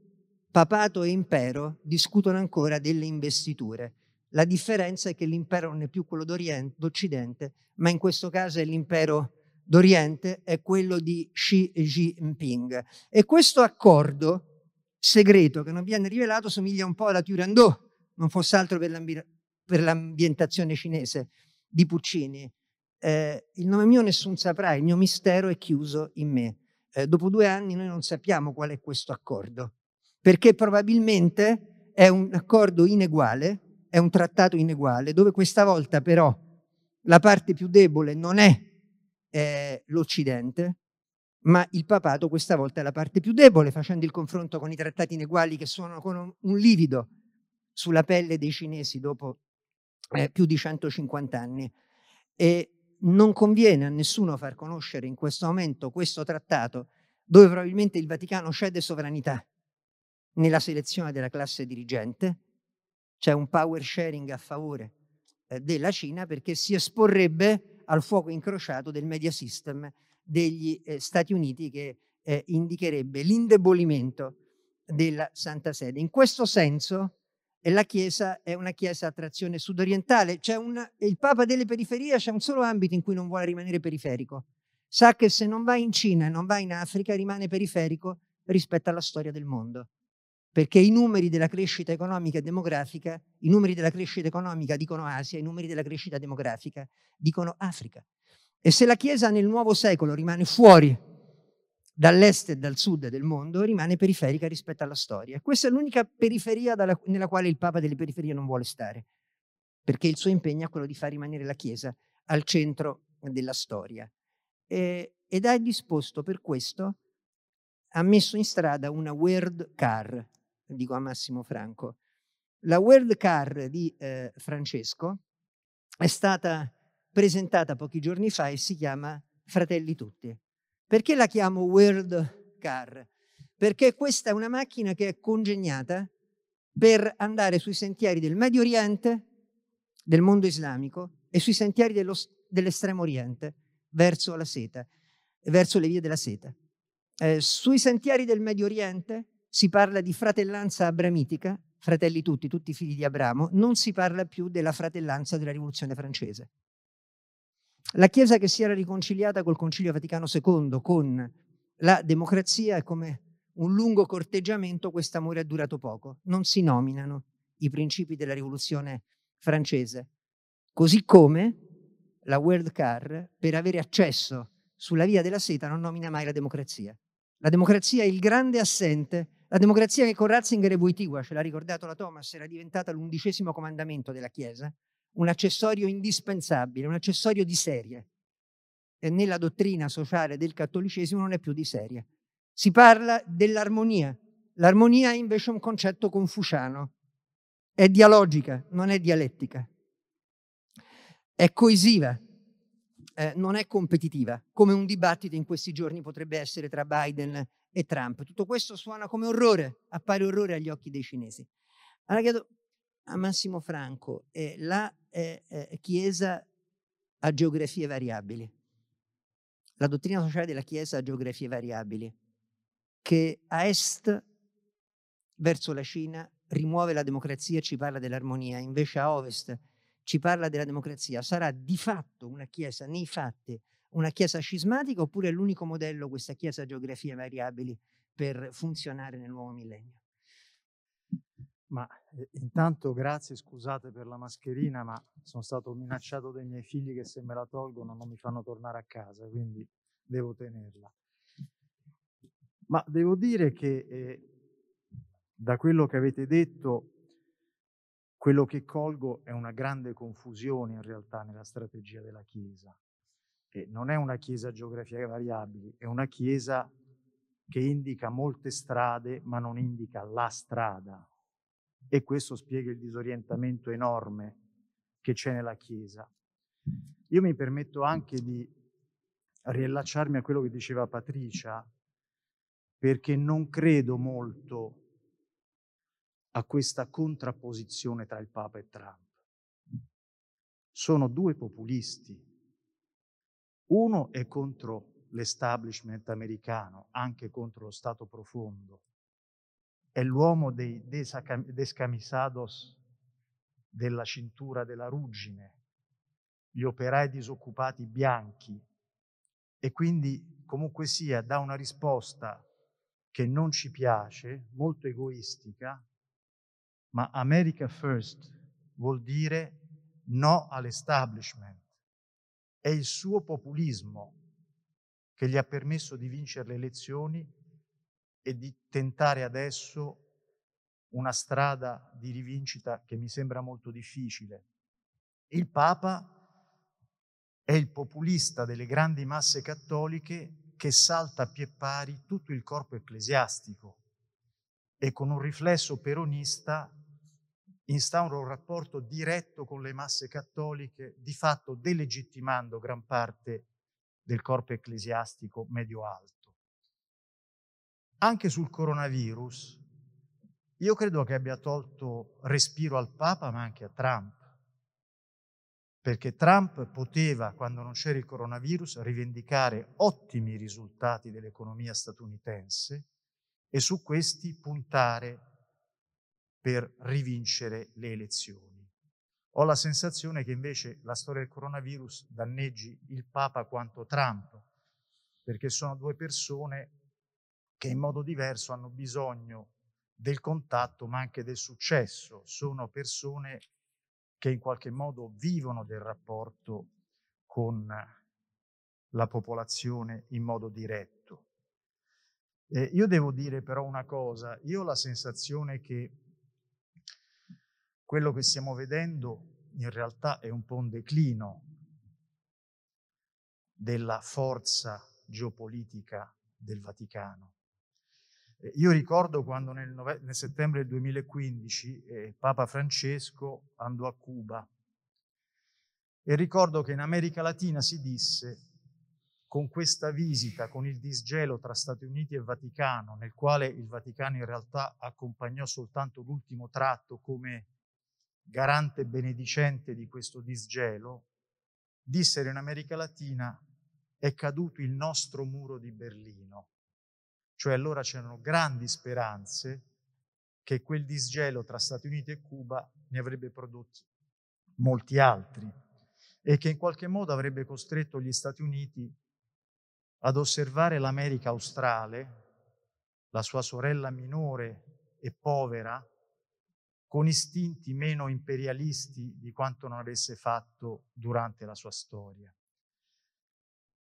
papato e impero discutono ancora delle investiture. La differenza è che l'impero non è più quello d'Occidente, ma in questo caso è l'impero d'Oriente, è quello di Xi Jinping. E questo accordo segreto che non viene rivelato somiglia un po' alla Turandot, non fosse altro per, l'ambi- per l'ambientazione cinese di Puccini. Eh, il nome mio nessun saprà, il mio mistero è chiuso in me. Eh, dopo due anni noi non sappiamo qual è questo accordo perché probabilmente è un accordo ineguale, è un trattato ineguale, dove questa volta però la parte più debole non è eh, l'Occidente, ma il papato questa volta è la parte più debole, facendo il confronto con i trattati ineguali che suonano con un livido sulla pelle dei cinesi dopo eh, più di 150 anni. E non conviene a nessuno far conoscere in questo momento questo trattato dove probabilmente il Vaticano cede sovranità nella selezione della classe dirigente, c'è un power sharing a favore eh, della Cina perché si esporrebbe al fuoco incrociato del media system degli eh, Stati Uniti che eh, indicherebbe l'indebolimento della Santa Sede. In questo senso eh, la Chiesa è una Chiesa a trazione sudorientale, c'è un, il Papa delle periferie c'è un solo ambito in cui non vuole rimanere periferico. Sa che se non va in Cina e non va in Africa rimane periferico rispetto alla storia del mondo perché i numeri della crescita economica e demografica, i numeri della crescita economica dicono Asia, i numeri della crescita demografica dicono Africa. E se la Chiesa nel nuovo secolo rimane fuori dall'est e dal sud del mondo, rimane periferica rispetto alla storia. questa è l'unica periferia dalla, nella quale il Papa delle periferie non vuole stare, perché il suo impegno è quello di far rimanere la Chiesa al centro della storia. E, ed è disposto per questo, ha messo in strada una World Car, dico a Massimo Franco. La World Car di eh, Francesco è stata presentata pochi giorni fa e si chiama Fratelli Tutti. Perché la chiamo World Car? Perché questa è una macchina che è congegnata per andare sui sentieri del Medio Oriente, del mondo islamico e sui sentieri dello, dell'estremo Oriente verso la seta, verso le vie della seta. Eh, sui sentieri del Medio Oriente si parla di fratellanza abramitica, fratelli tutti, tutti figli di Abramo, non si parla più della fratellanza della rivoluzione francese. La Chiesa che si era riconciliata col Concilio Vaticano II, con la democrazia, è come un lungo corteggiamento, questo amore è durato poco. Non si nominano i principi della rivoluzione francese. Così come la World Car, per avere accesso sulla via della seta, non nomina mai la democrazia. La democrazia è il grande assente la democrazia che con Ratzinger e Wojtyła, ce l'ha ricordato la Thomas, era diventata l'undicesimo comandamento della Chiesa, un accessorio indispensabile, un accessorio di serie nella dottrina sociale del cattolicesimo non è più di serie. Si parla dell'armonia. L'armonia è invece un concetto confuciano. È dialogica, non è dialettica. È coesiva, eh, non è competitiva, come un dibattito in questi giorni potrebbe essere tra Biden e Trump. Tutto questo suona come orrore, appare orrore agli occhi dei cinesi. Allora chiedo a Massimo Franco, eh, la eh, eh, Chiesa ha geografie variabili. La dottrina sociale della Chiesa ha geografie variabili, che a est, verso la Cina, rimuove la democrazia e ci parla dell'armonia, invece a ovest ci parla della democrazia. Sarà di fatto una Chiesa, nei fatti, una Chiesa scismatica oppure è l'unico modello questa Chiesa a geografie variabili per funzionare nel nuovo millennio? Ma eh, intanto grazie, scusate per la mascherina, ma sono stato minacciato dai miei figli che se me la tolgono non mi fanno tornare a casa, quindi devo tenerla. Ma devo dire che eh, da quello che avete detto, quello che colgo è una grande confusione in realtà nella strategia della Chiesa. Che non è una Chiesa a geografia variabili, è una Chiesa che indica molte strade, ma non indica la strada, e questo spiega il disorientamento enorme che c'è nella Chiesa. Io mi permetto anche di riallacciarmi a quello che diceva Patricia, perché non credo molto a questa contrapposizione tra il Papa e Trump. Sono due populisti. Uno è contro l'establishment americano, anche contro lo Stato profondo, è l'uomo dei descamisados della cintura della ruggine, gli operai disoccupati bianchi e quindi comunque sia dà una risposta che non ci piace, molto egoistica, ma America First vuol dire no all'establishment. È il suo populismo che gli ha permesso di vincere le elezioni e di tentare adesso una strada di rivincita che mi sembra molto difficile. Il Papa è il populista delle grandi masse cattoliche che salta a pie pari tutto il corpo ecclesiastico e con un riflesso peronista instaura un rapporto diretto con le masse cattoliche, di fatto delegittimando gran parte del corpo ecclesiastico medio-alto anche sul coronavirus, io credo che abbia tolto respiro al Papa, ma anche a Trump. Perché Trump poteva, quando non c'era il coronavirus, rivendicare ottimi risultati dell'economia statunitense e su questi puntare per rivincere le elezioni. Ho la sensazione che invece la storia del coronavirus danneggi il Papa quanto Trump, perché sono due persone che in modo diverso hanno bisogno del contatto ma anche del successo. Sono persone che in qualche modo vivono del rapporto con la popolazione in modo diretto. Eh, io devo dire però una cosa, io ho la sensazione che quello che stiamo vedendo in realtà è un po' un declino della forza geopolitica del Vaticano. Eh, io ricordo quando nel, nove- nel settembre del 2015 eh, Papa Francesco andò a Cuba e ricordo che in America Latina si disse con questa visita, con il disgelo tra Stati Uniti e Vaticano, nel quale il Vaticano in realtà accompagnò soltanto l'ultimo tratto come garante benedicente di questo disgelo, dissero in America Latina è caduto il nostro muro di Berlino. Cioè allora c'erano grandi speranze che quel disgelo tra Stati Uniti e Cuba ne avrebbe prodotti molti altri e che in qualche modo avrebbe costretto gli Stati Uniti ad osservare l'America australe, la sua sorella minore e povera, con istinti meno imperialisti di quanto non avesse fatto durante la sua storia.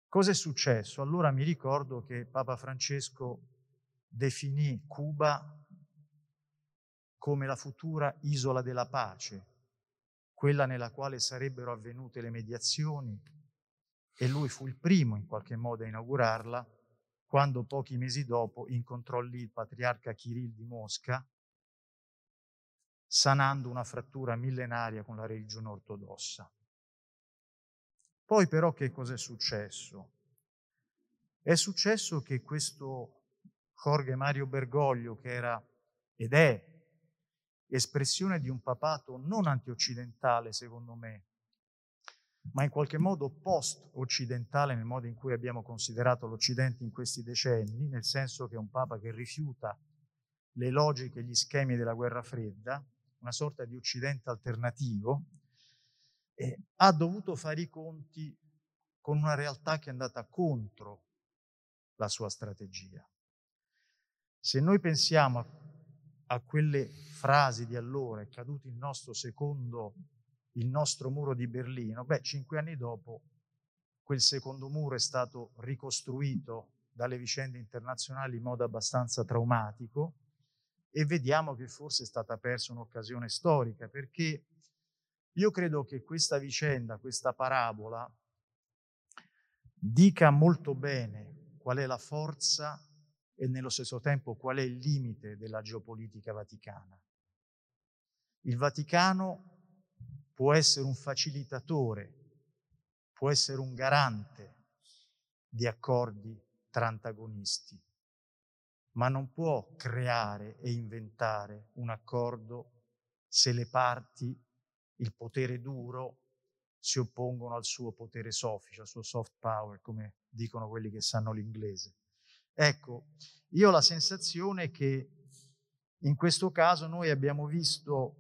Cosa è successo? Allora mi ricordo che Papa Francesco definì Cuba come la futura isola della pace, quella nella quale sarebbero avvenute le mediazioni e lui fu il primo in qualche modo a inaugurarla quando pochi mesi dopo incontrò lì il patriarca Kirill di Mosca, sanando una frattura millenaria con la religione ortodossa. Poi però che cosa è successo? È successo che questo Jorge Mario Bergoglio, che era ed è espressione di un papato non antioccidentale, secondo me, ma in qualche modo post-occidentale nel modo in cui abbiamo considerato l'Occidente in questi decenni, nel senso che è un Papa che rifiuta le logiche e gli schemi della guerra fredda, una sorta di Occidente alternativo, eh, ha dovuto fare i conti con una realtà che è andata contro la sua strategia. Se noi pensiamo a, a quelle frasi di allora, è caduto il nostro secondo il nostro muro di Berlino, beh, cinque anni dopo quel secondo muro è stato ricostruito dalle vicende internazionali in modo abbastanza traumatico e vediamo che forse è stata persa un'occasione storica, perché io credo che questa vicenda, questa parabola, dica molto bene qual è la forza e nello stesso tempo qual è il limite della geopolitica vaticana. Il Vaticano può essere un facilitatore, può essere un garante di accordi tra antagonisti, ma non può creare e inventare un accordo se le parti, il potere duro, si oppongono al suo potere soffice, al suo soft power, come dicono quelli che sanno l'inglese. Ecco, io ho la sensazione che in questo caso noi abbiamo visto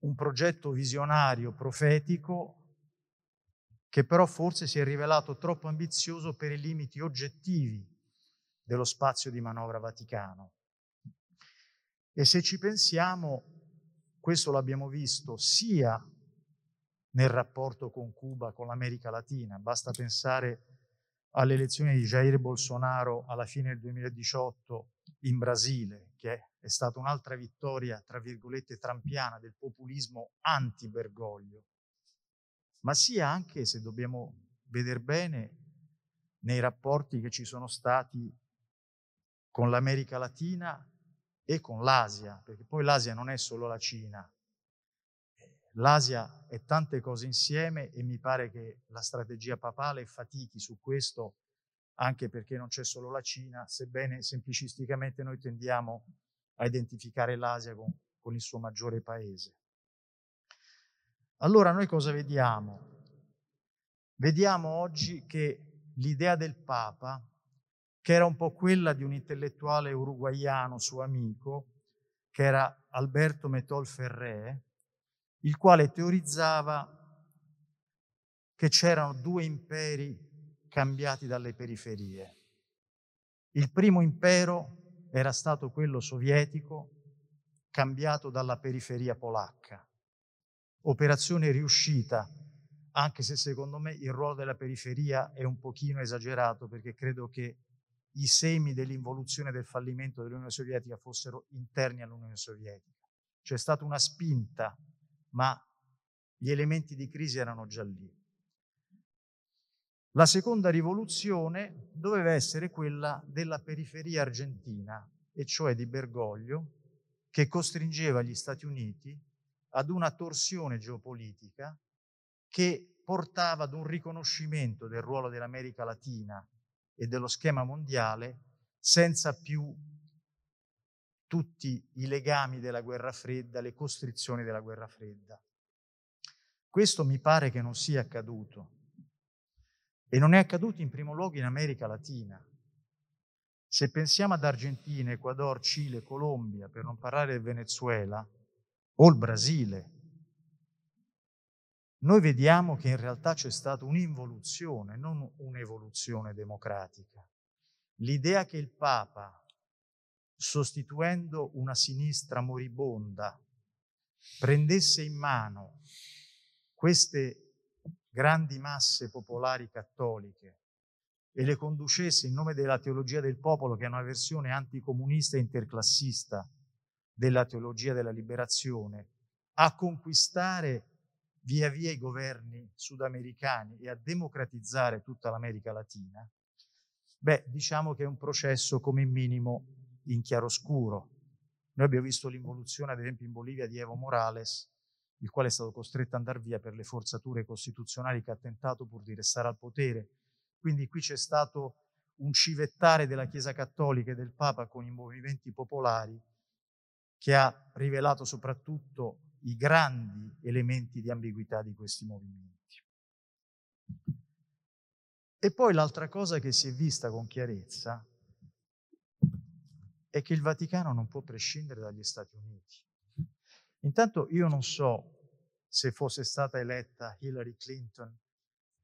un progetto visionario, profetico, che però forse si è rivelato troppo ambizioso per i limiti oggettivi dello spazio di manovra vaticano. E se ci pensiamo, questo l'abbiamo visto sia nel rapporto con Cuba, con l'America Latina, basta pensare alle elezioni di Jair Bolsonaro alla fine del 2018 in Brasile, che è stata un'altra vittoria, tra virgolette, trampiana del populismo anti-Bergoglio, ma sia anche, se dobbiamo vedere bene, nei rapporti che ci sono stati con l'America Latina e con l'Asia, perché poi l'Asia non è solo la Cina, l'Asia è tante cose insieme e mi pare che la strategia papale fatichi su questo anche perché non c'è solo la Cina, sebbene semplicisticamente noi tendiamo a identificare l'Asia con, con il suo maggiore paese. Allora noi cosa vediamo? Vediamo oggi che l'idea del Papa, che era un po' quella di un intellettuale uruguaiano, suo amico, che era Alberto Metol Ferré, il quale teorizzava che c'erano due imperi cambiati dalle periferie. Il primo impero era stato quello sovietico, cambiato dalla periferia polacca. Operazione riuscita, anche se secondo me il ruolo della periferia è un pochino esagerato, perché credo che i semi dell'involuzione del fallimento dell'Unione Sovietica fossero interni all'Unione Sovietica. C'è stata una spinta, ma gli elementi di crisi erano già lì. La seconda rivoluzione doveva essere quella della periferia argentina, e cioè di Bergoglio, che costringeva gli Stati Uniti ad una torsione geopolitica che portava ad un riconoscimento del ruolo dell'America Latina e dello schema mondiale senza più tutti i legami della guerra fredda, le costrizioni della guerra fredda. Questo mi pare che non sia accaduto. E non è accaduto in primo luogo in America Latina. Se pensiamo ad Argentina, Ecuador, Cile, Colombia, per non parlare del Venezuela, o il Brasile, noi vediamo che in realtà c'è stata un'involuzione, non un'evoluzione democratica. L'idea che il Papa, sostituendo una sinistra moribonda, prendesse in mano queste grandi masse popolari cattoliche e le conducesse in nome della teologia del popolo, che è una versione anticomunista e interclassista della teologia della liberazione, a conquistare via via i governi sudamericani e a democratizzare tutta l'America Latina, beh, diciamo che è un processo come minimo in chiaroscuro. Noi abbiamo visto l'involuzione, ad esempio, in Bolivia di Evo Morales, il quale è stato costretto ad andare via per le forzature costituzionali che ha tentato pur di restare al potere. Quindi qui c'è stato un civettare della Chiesa Cattolica e del Papa con i movimenti popolari che ha rivelato soprattutto i grandi elementi di ambiguità di questi movimenti. E poi l'altra cosa che si è vista con chiarezza è che il Vaticano non può prescindere dagli Stati Uniti. Intanto io non so se fosse stata eletta Hillary Clinton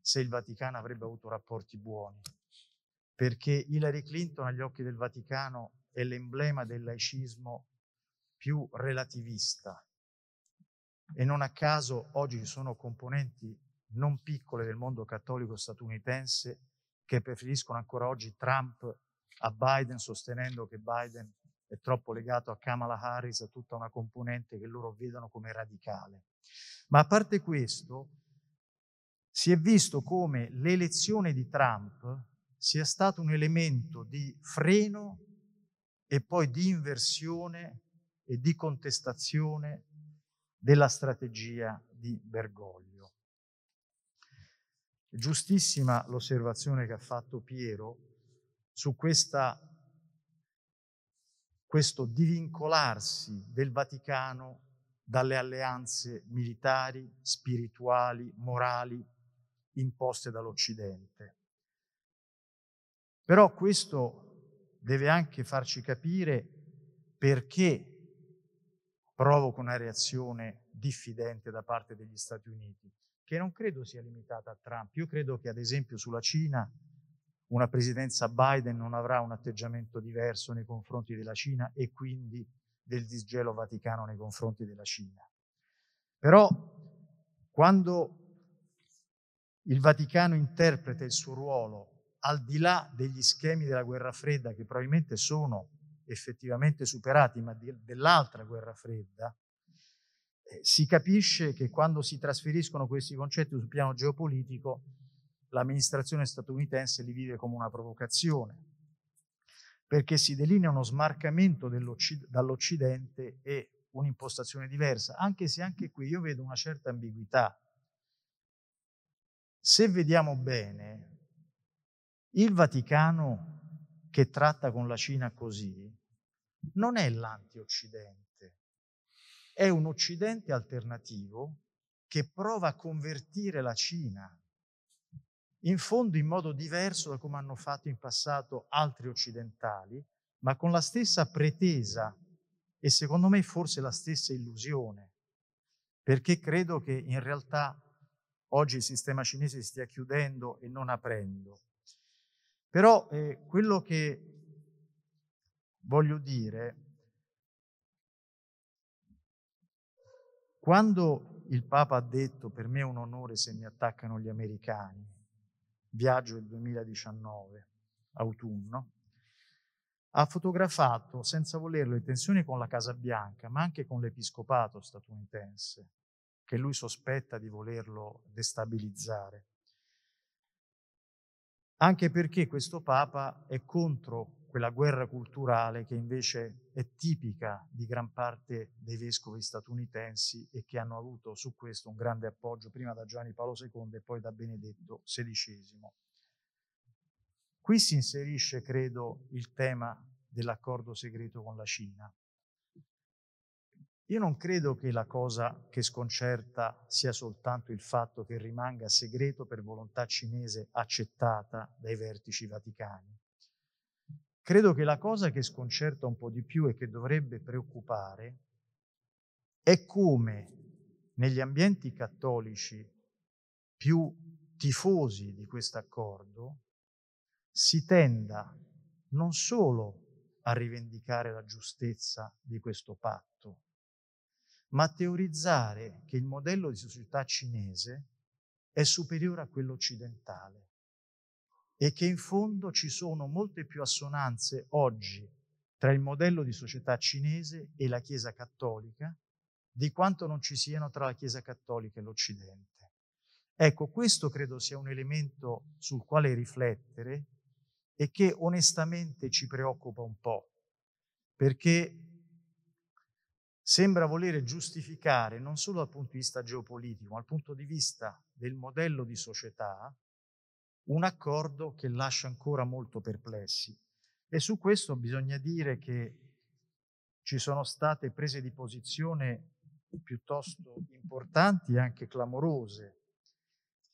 se il Vaticano avrebbe avuto rapporti buoni, perché Hillary Clinton agli occhi del Vaticano è l'emblema del laicismo più relativista e non a caso oggi ci sono componenti non piccole del mondo cattolico statunitense che preferiscono ancora oggi Trump a Biden, sostenendo che Biden è troppo legato a Kamala Harris, a tutta una componente che loro vedono come radicale. Ma a parte questo, si è visto come l'elezione di Trump sia stato un elemento di freno e poi di inversione e di contestazione della strategia di Bergoglio. Giustissima l'osservazione che ha fatto Piero su questa, questo divincolarsi del Vaticano dalle alleanze militari, spirituali, morali imposte dall'Occidente. Però questo deve anche farci capire perché provoca una reazione diffidente da parte degli Stati Uniti, che non credo sia limitata a Trump. Io credo che ad esempio sulla Cina una presidenza Biden non avrà un atteggiamento diverso nei confronti della Cina e quindi del disgelo vaticano nei confronti della Cina. Però quando il Vaticano interpreta il suo ruolo al di là degli schemi della guerra fredda che probabilmente sono effettivamente superati, ma di, dell'altra guerra fredda, eh, si capisce che quando si trasferiscono questi concetti sul piano geopolitico, l'amministrazione statunitense li vive come una provocazione, perché si delinea uno smarcamento dall'Occidente e un'impostazione diversa, anche se anche qui io vedo una certa ambiguità. Se vediamo bene, il Vaticano che tratta con la Cina così non è l'anti-Occidente, è un Occidente alternativo che prova a convertire la Cina, in fondo in modo diverso da come hanno fatto in passato altri occidentali, ma con la stessa pretesa e secondo me forse la stessa illusione, perché credo che in realtà oggi il sistema cinese stia chiudendo e non aprendo. Però eh, quello che voglio dire, quando il Papa ha detto per me è un onore se mi attaccano gli americani, viaggio del 2019, autunno, ha fotografato senza volerlo le tensioni con la Casa Bianca, ma anche con l'episcopato statunitense, che lui sospetta di volerlo destabilizzare anche perché questo Papa è contro quella guerra culturale che invece è tipica di gran parte dei vescovi statunitensi e che hanno avuto su questo un grande appoggio prima da Giovanni Paolo II e poi da Benedetto XVI. Qui si inserisce, credo, il tema dell'accordo segreto con la Cina. Io non credo che la cosa che sconcerta sia soltanto il fatto che rimanga segreto per volontà cinese accettata dai vertici vaticani. Credo che la cosa che sconcerta un po' di più e che dovrebbe preoccupare è come negli ambienti cattolici più tifosi di questo accordo si tenda non solo a rivendicare la giustezza di questo patto, ma teorizzare che il modello di società cinese è superiore a quello occidentale e che in fondo ci sono molte più assonanze oggi tra il modello di società cinese e la Chiesa cattolica di quanto non ci siano tra la Chiesa Cattolica e l'Occidente. Ecco, questo credo sia un elemento sul quale riflettere e che onestamente ci preoccupa un po', perché sembra volere giustificare non solo dal punto di vista geopolitico, ma dal punto di vista del modello di società, un accordo che lascia ancora molto perplessi. E su questo bisogna dire che ci sono state prese di posizione piuttosto importanti e anche clamorose.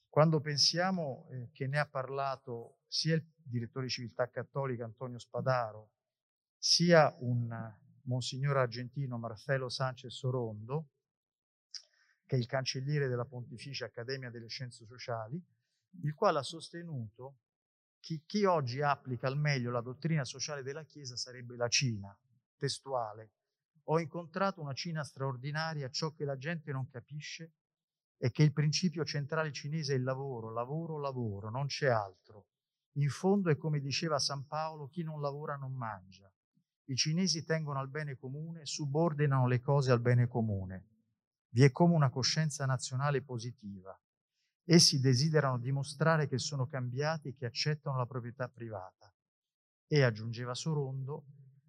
Quando pensiamo eh, che ne ha parlato sia il direttore di civiltà cattolica Antonio Spadaro, sia un Monsignor argentino Marcelo Sanchez Sorondo, che è il cancelliere della Pontificia Accademia delle Scienze Sociali, il quale ha sostenuto che chi oggi applica al meglio la dottrina sociale della Chiesa sarebbe la Cina, testuale. Ho incontrato una Cina straordinaria, ciò che la gente non capisce è che il principio centrale cinese è il lavoro, lavoro, lavoro, non c'è altro. In fondo è come diceva San Paolo, chi non lavora non mangia. I cinesi tengono al bene comune, subordinano le cose al bene comune. Vi è come una coscienza nazionale positiva. Essi desiderano dimostrare che sono cambiati e che accettano la proprietà privata. E, aggiungeva Sorondo,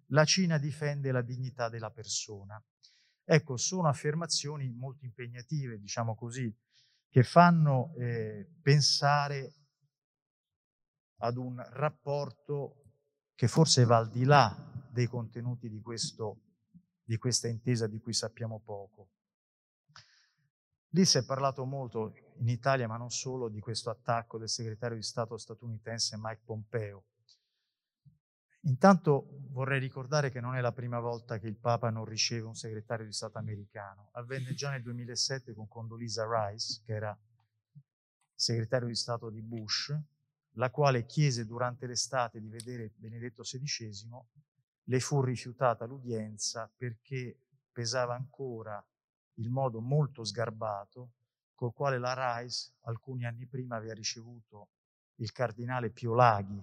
la Cina difende la dignità della persona. Ecco, sono affermazioni molto impegnative, diciamo così, che fanno eh, pensare ad un rapporto che forse va al di là dei contenuti di, questo, di questa intesa di cui sappiamo poco. Lì si è parlato molto in Italia, ma non solo, di questo attacco del segretario di Stato statunitense Mike Pompeo. Intanto vorrei ricordare che non è la prima volta che il Papa non riceve un segretario di Stato americano. Avvenne già nel 2007 con Condoleezza Rice, che era segretario di Stato di Bush, la quale chiese durante l'estate di vedere Benedetto XVI le fu rifiutata l'udienza perché pesava ancora il modo molto sgarbato col quale la Rice alcuni anni prima aveva ricevuto il cardinale Pio Laghi,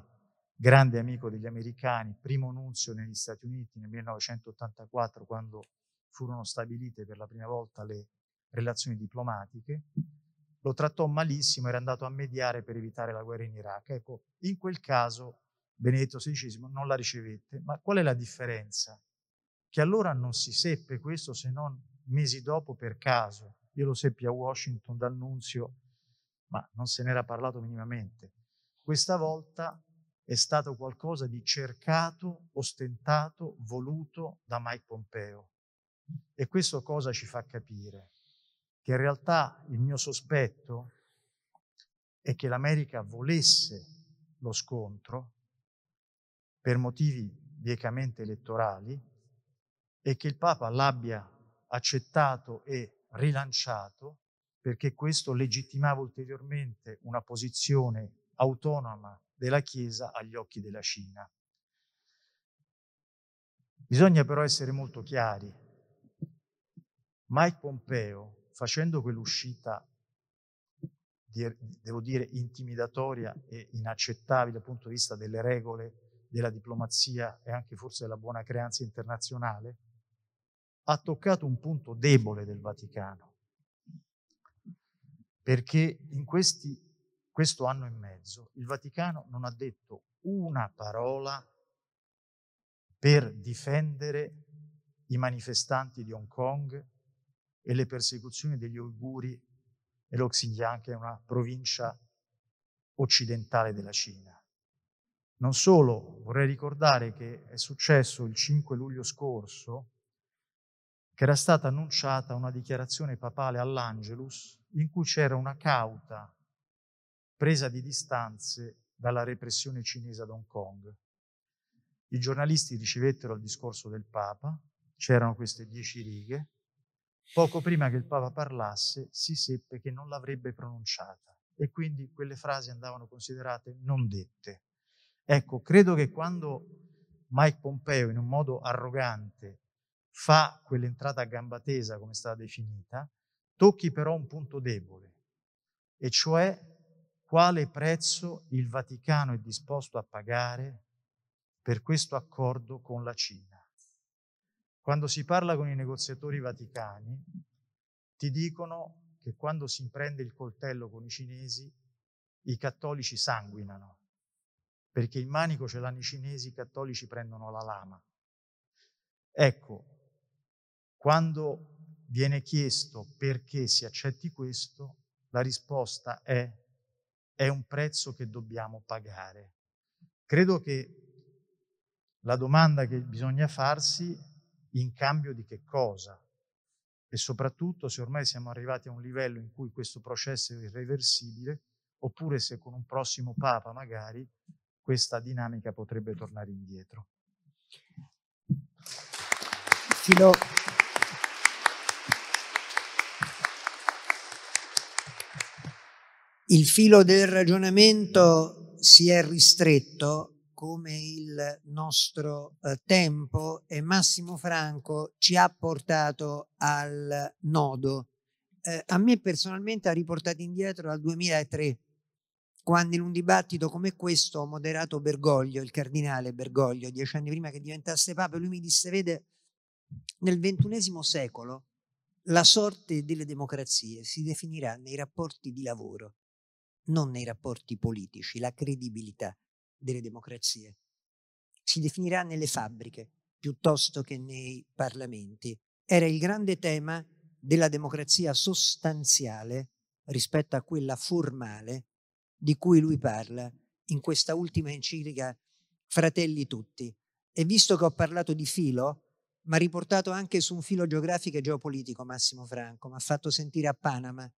grande amico degli americani, primo nunzio negli Stati Uniti nel 1984 quando furono stabilite per la prima volta le relazioni diplomatiche, lo trattò malissimo, era andato a mediare per evitare la guerra in Iraq. Ecco, in quel caso Benedetto XVI non la ricevette. Ma qual è la differenza? Che allora non si seppe questo se non mesi dopo per caso. Io lo seppi a Washington dal nunzio, ma non se n'era parlato minimamente. Questa volta è stato qualcosa di cercato, ostentato, voluto da Mike Pompeo. E questo cosa ci fa capire? Che in realtà il mio sospetto è che l'America volesse lo scontro, per motivi biecamente elettorali e che il Papa l'abbia accettato e rilanciato perché questo legittimava ulteriormente una posizione autonoma della Chiesa agli occhi della Cina. Bisogna però essere molto chiari. Mike Pompeo, facendo quell'uscita, devo dire, intimidatoria e inaccettabile dal punto di vista delle regole della diplomazia e anche forse della buona creanza internazionale, ha toccato un punto debole del Vaticano, perché in questi, questo anno e mezzo il Vaticano non ha detto una parola per difendere i manifestanti di Hong Kong e le persecuzioni degli uiguri e lo Xinjiang, che è una provincia occidentale della Cina. Non solo, vorrei ricordare che è successo il 5 luglio scorso che era stata annunciata una dichiarazione papale all'Angelus in cui c'era una cauta presa di distanze dalla repressione cinese ad Hong Kong. I giornalisti ricevettero il discorso del Papa, c'erano queste dieci righe, poco prima che il Papa parlasse si seppe che non l'avrebbe pronunciata e quindi quelle frasi andavano considerate non dette. Ecco, credo che quando Mike Pompeo in un modo arrogante fa quell'entrata a gamba tesa, come è stata definita, tocchi però un punto debole, e cioè quale prezzo il Vaticano è disposto a pagare per questo accordo con la Cina. Quando si parla con i negoziatori vaticani, ti dicono che quando si prende il coltello con i cinesi, i cattolici sanguinano, perché il manico ce l'hanno i cinesi, i cattolici prendono la lama. Ecco, quando viene chiesto perché si accetti questo, la risposta è è un prezzo che dobbiamo pagare. Credo che la domanda che bisogna farsi in cambio di che cosa e soprattutto se ormai siamo arrivati a un livello in cui questo processo è irreversibile oppure se con un prossimo Papa magari questa dinamica potrebbe tornare indietro. Filo, il filo del ragionamento si è ristretto come il nostro eh, tempo e Massimo Franco ci ha portato al nodo. Eh, a me personalmente ha riportato indietro al 2003, quando in un dibattito come questo ho moderato Bergoglio, il cardinale Bergoglio, dieci anni prima che diventasse Papa, lui mi disse, vede, nel ventunesimo secolo la sorte delle democrazie si definirà nei rapporti di lavoro non nei rapporti politici, la credibilità delle democrazie. Si definirà nelle fabbriche piuttosto che nei parlamenti. Era il grande tema della democrazia sostanziale rispetto a quella formale di cui lui parla in questa ultima enciclica Fratelli tutti. E visto che ho parlato di filo, mi ha riportato anche su un filo geografico e geopolitico Massimo Franco, mi ha fatto sentire a Panama,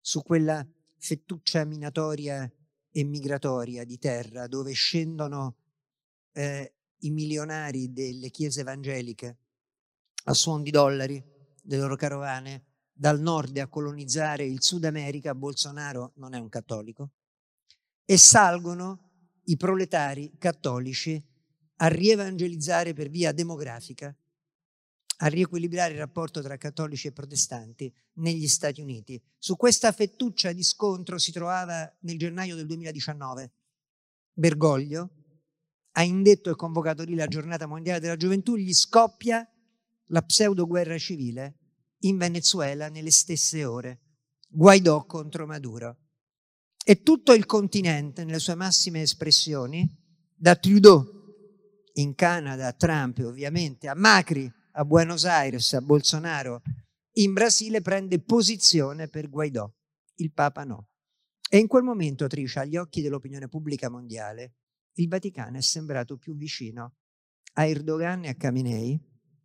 su quella fettuccia minatoria e migratoria di terra dove scendono eh, i milionari delle chiese evangeliche a suon di dollari, delle loro carovane, dal nord a colonizzare il Sud America, Bolsonaro non è un cattolico, e salgono i proletari cattolici a rievangelizzare per via demografica a riequilibrare il rapporto tra cattolici e protestanti negli Stati Uniti. Su questa fettuccia di scontro si trovava nel gennaio del 2019 Bergoglio, ha indetto e convocato lì la giornata mondiale della gioventù, gli scoppia la pseudo guerra civile in Venezuela nelle stesse ore. Guaidò contro Maduro. E tutto il continente, nelle sue massime espressioni, da Trudeau in Canada, a Trump ovviamente, a Macri a Buenos Aires, a Bolsonaro, in Brasile prende posizione per Guaidò, il Papa no. E in quel momento, Trisha, agli occhi dell'opinione pubblica mondiale, il Vaticano è sembrato più vicino a Erdogan e a Khamenei,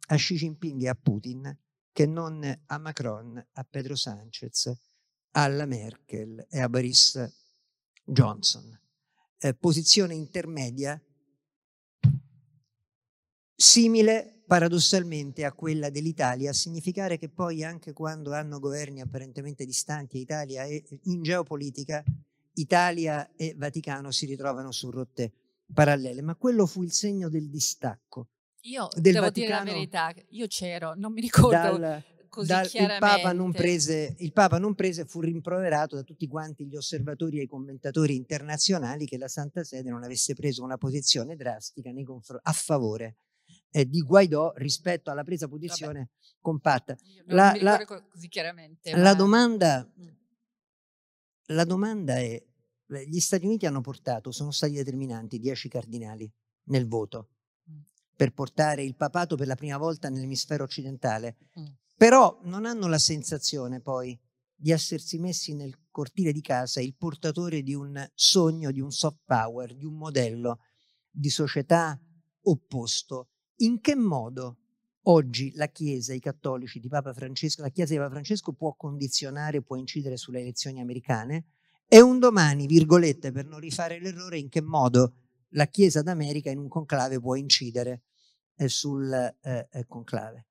a Xi Jinping e a Putin, che non a Macron, a Pedro Sanchez, alla Merkel e a Boris Johnson. Eh, posizione intermedia simile paradossalmente a quella dell'Italia, a significare che poi anche quando hanno governi apparentemente distanti, Italia e in geopolitica, Italia e Vaticano si ritrovano su rotte parallele, ma quello fu il segno del distacco. Io del devo Vaticano dire la verità, io c'ero, non mi ricordo dal, così dal, il, Papa non prese, il Papa non prese, fu rimproverato da tutti quanti gli osservatori e i commentatori internazionali che la Santa Sede non avesse preso una posizione drastica a favore eh, di Guaidò rispetto alla presa posizione Vabbè. compatta. La, la, così chiaramente. La, ma... domanda, mm. la domanda è, gli Stati Uniti hanno portato, sono stati determinanti, dieci cardinali nel voto mm. per portare il papato per la prima volta nell'emisfero occidentale, mm. Però non hanno la sensazione poi di essersi messi nel cortile di casa il portatore di un sogno, di un soft power, di un modello di società opposto in che modo oggi la Chiesa, i cattolici di Papa Francesco, la Chiesa di Papa Francesco può condizionare, può incidere sulle elezioni americane e un domani, virgolette, per non rifare l'errore, in che modo la Chiesa d'America in un conclave può incidere eh, sul eh, eh conclave.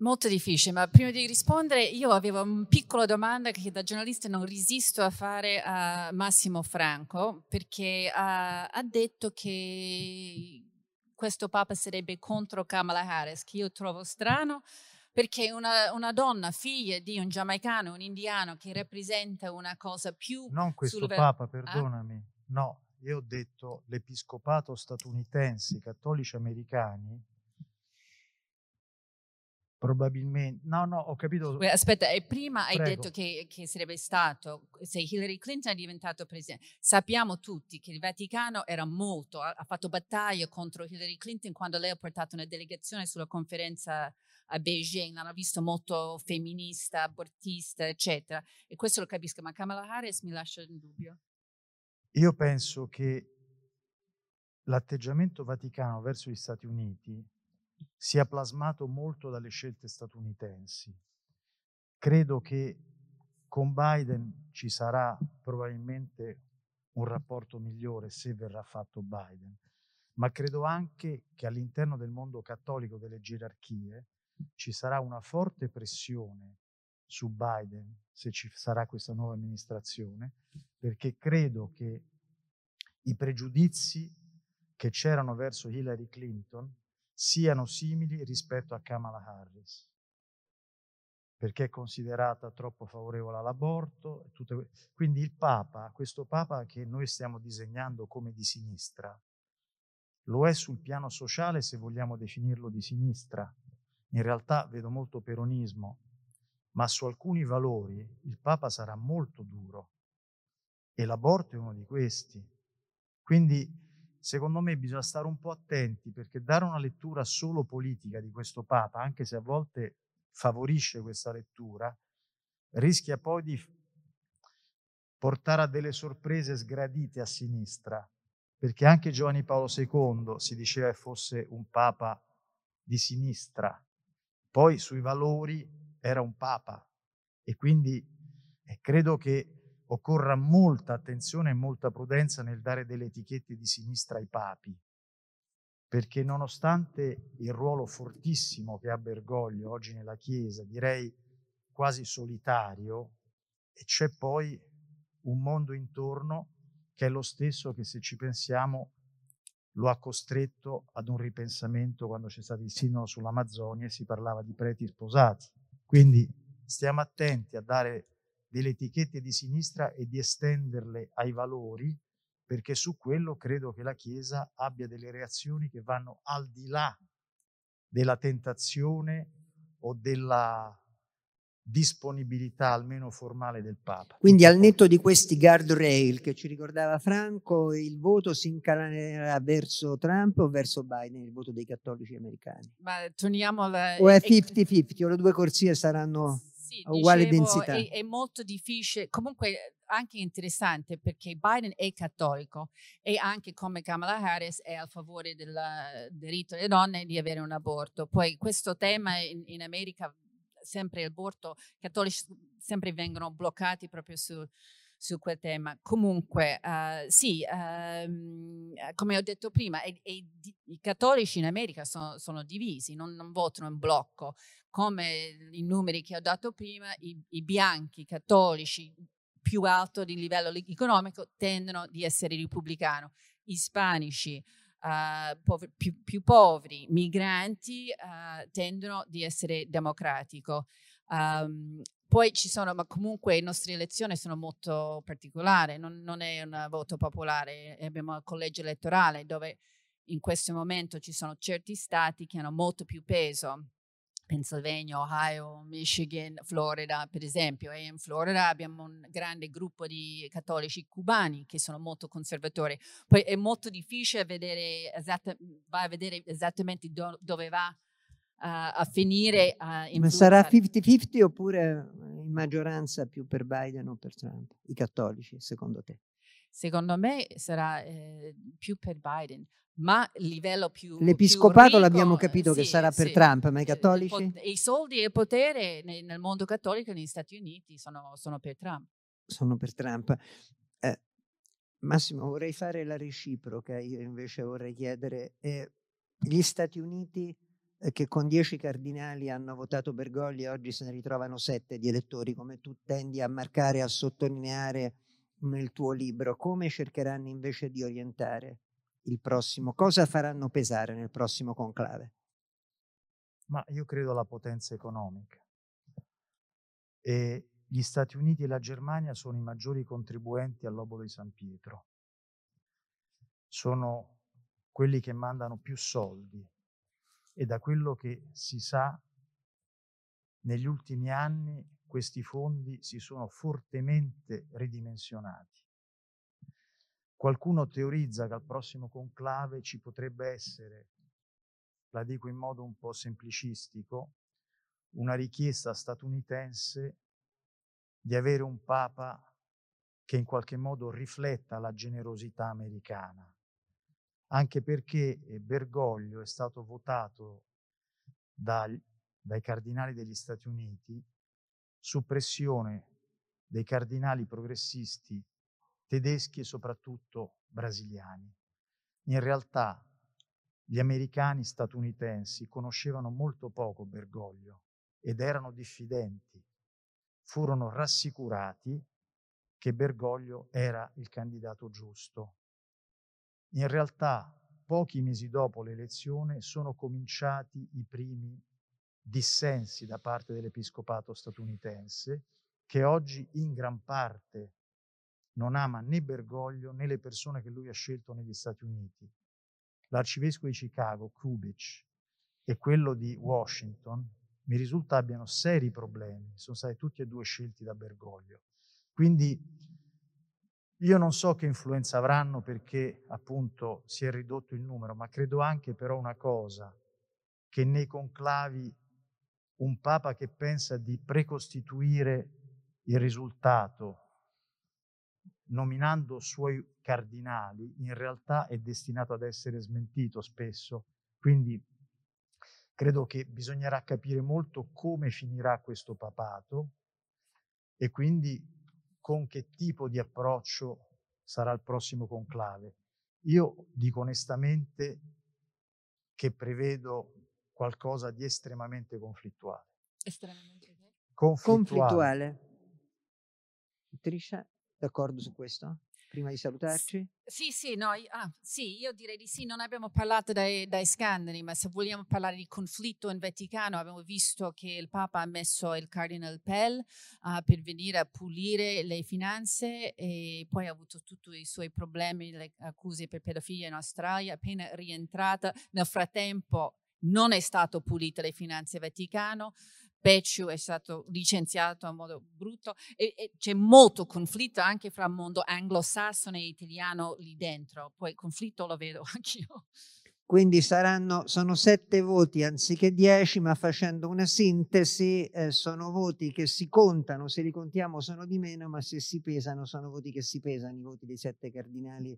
Molto difficile, ma prima di rispondere io avevo una piccola domanda che da giornalista non resisto a fare a Massimo Franco perché ha, ha detto che questo Papa sarebbe contro Kamala Harris, che io trovo strano perché una, una, donna figlia di un giamaicano, un indiano che rappresenta una cosa più... Non questo Papa, ah? perdonami, ah? no, io ho detto l'episcopato statunitense, i cattolici americani, probabilmente... No, no, ho capito... Aspetta, e prima Prego. hai detto che, che, sarebbe stato, se Hillary Clinton è diventato presidente, sappiamo tutti che il Vaticano era molto, ha, ha fatto battaglia contro Hillary Clinton quando lei ha portato una delegazione sulla conferenza a Beijing, l'hanno visto molto femminista, abortista, eccetera. E questo lo capisco, ma Kamala Harris mi lascia in dubbio. Io penso che l'atteggiamento vaticano verso gli Stati Uniti sia plasmato molto dalle scelte statunitensi. Credo che con Biden ci sarà probabilmente un rapporto migliore se verrà fatto Biden, ma credo anche che all'interno del mondo cattolico delle gerarchie ci sarà una forte pressione su Biden se ci sarà questa nuova amministrazione, perché credo che i pregiudizi che c'erano verso Hillary Clinton siano simili rispetto a Kamala Harris, perché è considerata troppo favorevole all'aborto. Tutte... Quindi il Papa, questo Papa che noi stiamo disegnando come di sinistra, lo è sul piano sociale se vogliamo definirlo di sinistra. In realtà vedo molto peronismo, ma su alcuni valori il Papa sarà molto duro e l'aborto è uno di questi. Quindi secondo me bisogna stare un po' attenti perché dare una lettura solo politica di questo Papa, anche se a volte favorisce questa lettura, rischia poi di portare a delle sorprese sgradite a sinistra, perché anche Giovanni Paolo II si diceva che fosse un Papa di sinistra, poi sui valori era un Papa. E quindi eh, credo che occorra molta attenzione e molta prudenza nel dare delle etichette di sinistra ai papi, perché nonostante il ruolo fortissimo che ha Bergoglio oggi nella Chiesa, direi quasi solitario, c'è poi un mondo intorno che è lo stesso che se ci pensiamo lo ha costretto ad un ripensamento quando c'è stato il sinodo sull'Amazzonia e si parlava di preti sposati. Quindi stiamo attenti a dare delle etichette di sinistra e di estenderle ai valori, perché su quello credo che la Chiesa abbia delle reazioni che vanno al di là della tentazione o della disponibilità almeno formale del Papa. Quindi al netto di questi guardrail che ci ricordava Franco, il voto si incanalerà verso Trump o verso Biden, il voto dei cattolici americani? Ma torniamo alla... O è 50-50 o le due corsie saranno sì, a uguale dicevo, densità? È, è molto difficile, comunque anche interessante perché Biden è cattolico e anche come Kamala Harris è a favore del diritto delle donne di avere un aborto. Poi questo tema in, in America sempre l'aborto, i cattolici sempre vengono bloccati proprio su, su quel tema. Comunque, uh, sì, uh, come ho detto prima, e, e i cattolici in America sono, sono divisi, non, non, votano in blocco. Come i numeri che ho dato prima, i, i bianchi cattolici più alto di livello economico tendono di essere repubblicani. Ispanici, Uh, poveri, più, più, poveri, migranti, uh, tendono di essere democratico. Um, poi ci sono, ma comunque le nostre elezioni sono molto particolari, non, non è un voto popolare, abbiamo il collegio elettorale dove in questo momento ci sono certi stati che hanno molto più peso Pennsylvania, Ohio, Michigan, Florida, per esempio. E in Florida abbiamo un grande gruppo di cattolici cubani che sono molto conservatori. Poi è molto difficile vedere, esatta, a vedere esattamente do, dove va uh, a finire. Uh, Ma sarà 50-50 oppure in maggioranza più per Biden o per Trump? I cattolici, secondo te? Secondo me sarà eh, più per Biden ma il livello più L'episcopato più ricco, l'abbiamo capito sì, che sarà sì. per Trump, ma i cattolici? I soldi e il potere nel mondo cattolico negli Stati Uniti sono, sono per Trump. Sono per Trump. Eh, Massimo, vorrei fare la reciproca, io invece vorrei chiedere, eh, gli Stati Uniti eh, che con dieci cardinali hanno votato Bergoglio e oggi se ne ritrovano sette di elettori, come tu tendi a marcare a sottolineare nel tuo libro, come cercheranno invece di orientare il prossimo, cosa faranno pesare nel prossimo conclave? Ma io credo alla potenza economica. E gli Stati Uniti e la Germania sono i maggiori contribuenti all'obolo di San Pietro. sono quelli che mandano più soldi e da quello che si sa negli ultimi anni questi fondi si sono fortemente ridimensionati. Qualcuno teorizza che al prossimo conclave ci potrebbe essere, la dico in modo un po' semplicistico, una richiesta statunitense di avere un papa che in qualche modo rifletta la generosità americana, anche perché eh, Bergoglio è stato votato dai, dai cardinali degli Stati Uniti su pressione dei cardinali progressisti tedeschi e soprattutto brasiliani. In realtà gli americani statunitensi conoscevano molto poco Bergoglio ed erano diffidenti. Furono rassicurati che Bergoglio era il candidato giusto. In realtà, pochi mesi dopo l'elezione, sono cominciati i primi dissensi da parte dell'episcopato statunitense, che oggi in gran parte non ama né Bergoglio né le persone che lui ha scelto negli Stati Uniti. L'arcivescovo di Chicago, Kubich, e quello di Washington, mi risulta abbiano seri problemi, sono stati tutti e due scelti da Bergoglio. Quindi io non so che influenza avranno perché appunto si è ridotto il numero, ma credo anche però una cosa, che nei conclavi un Papa che pensa di precostituire il risultato nominando suoi cardinali, in realtà è destinato ad essere smentito spesso. Quindi credo che bisognerà capire molto come finirà questo papato e quindi con che tipo di approccio sarà il prossimo conclave. Io dico onestamente che prevedo qualcosa di estremamente conflittuale. Estremamente conflittuale. conflittuale. Trisha? D'accordo su questo? Prima di salutarci? Sì, sì, no, ah, sì, io direi di sì, non abbiamo parlato dai, dai, scandali, ma se vogliamo parlare di conflitto in Vaticano, abbiamo visto che il Papa ha messo il Cardinal Pell uh, per venire a pulire le finanze e poi ha avuto tutti i suoi problemi, le accuse per pedofilia in Australia, appena rientrata, nel frattempo non è stato pulito le finanze Vaticano, Becciu è stato licenziato a modo brutto e, e, c'è molto conflitto anche fra il mondo anglosassone e italiano lì dentro. Poi conflitto lo vedo anch'io. Quindi saranno, sono sette voti anziché dieci, ma facendo una sintesi eh, sono voti che si contano, se li contiamo sono di meno, ma se si pesano sono voti che si pesano, i voti dei sette cardinali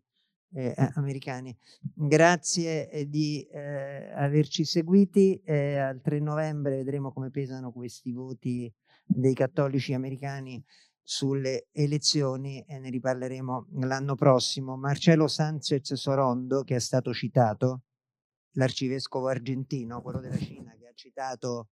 eh, americani. Grazie eh, di eh, averci seguiti. Eh, al 3 novembre vedremo come pesano questi voti dei cattolici americani sulle elezioni e ne riparleremo l'anno prossimo. Marcello Sanchez Sorondo, che è stato citato, l'arcivescovo argentino, quello della Cina, che ha citato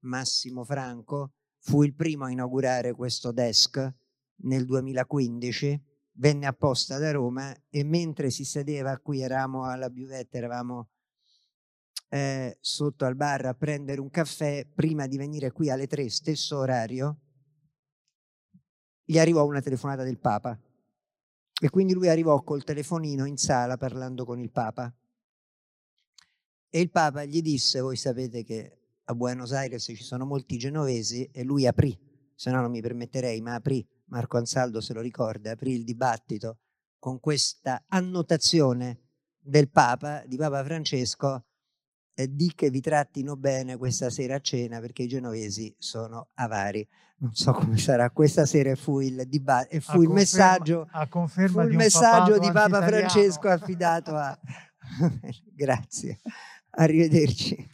Massimo Franco, fu il primo a inaugurare questo desk nel 2015 venne apposta da Roma e mentre si sedeva qui, eravamo alla buvette, eravamo eh, sotto al bar a prendere un caffè, prima di venire qui alle tre, stesso orario, gli arrivò una telefonata del Papa. E quindi lui arrivò col telefonino in sala parlando con il Papa. E il Papa gli disse, voi sapete che a Buenos Aires ci sono molti genovesi, e lui aprì, se no non mi permetterei, ma aprì Marco Ansaldo se lo ricorda, aprì il dibattito con questa annotazione del Papa, di Papa Francesco, eh, di che vi trattino bene questa sera a cena perché i genovesi sono avari. Non so come sarà, questa sera fu il, dibattito, fu il messaggio, fu il messaggio di Papa Francesco affidato a... Grazie, arrivederci.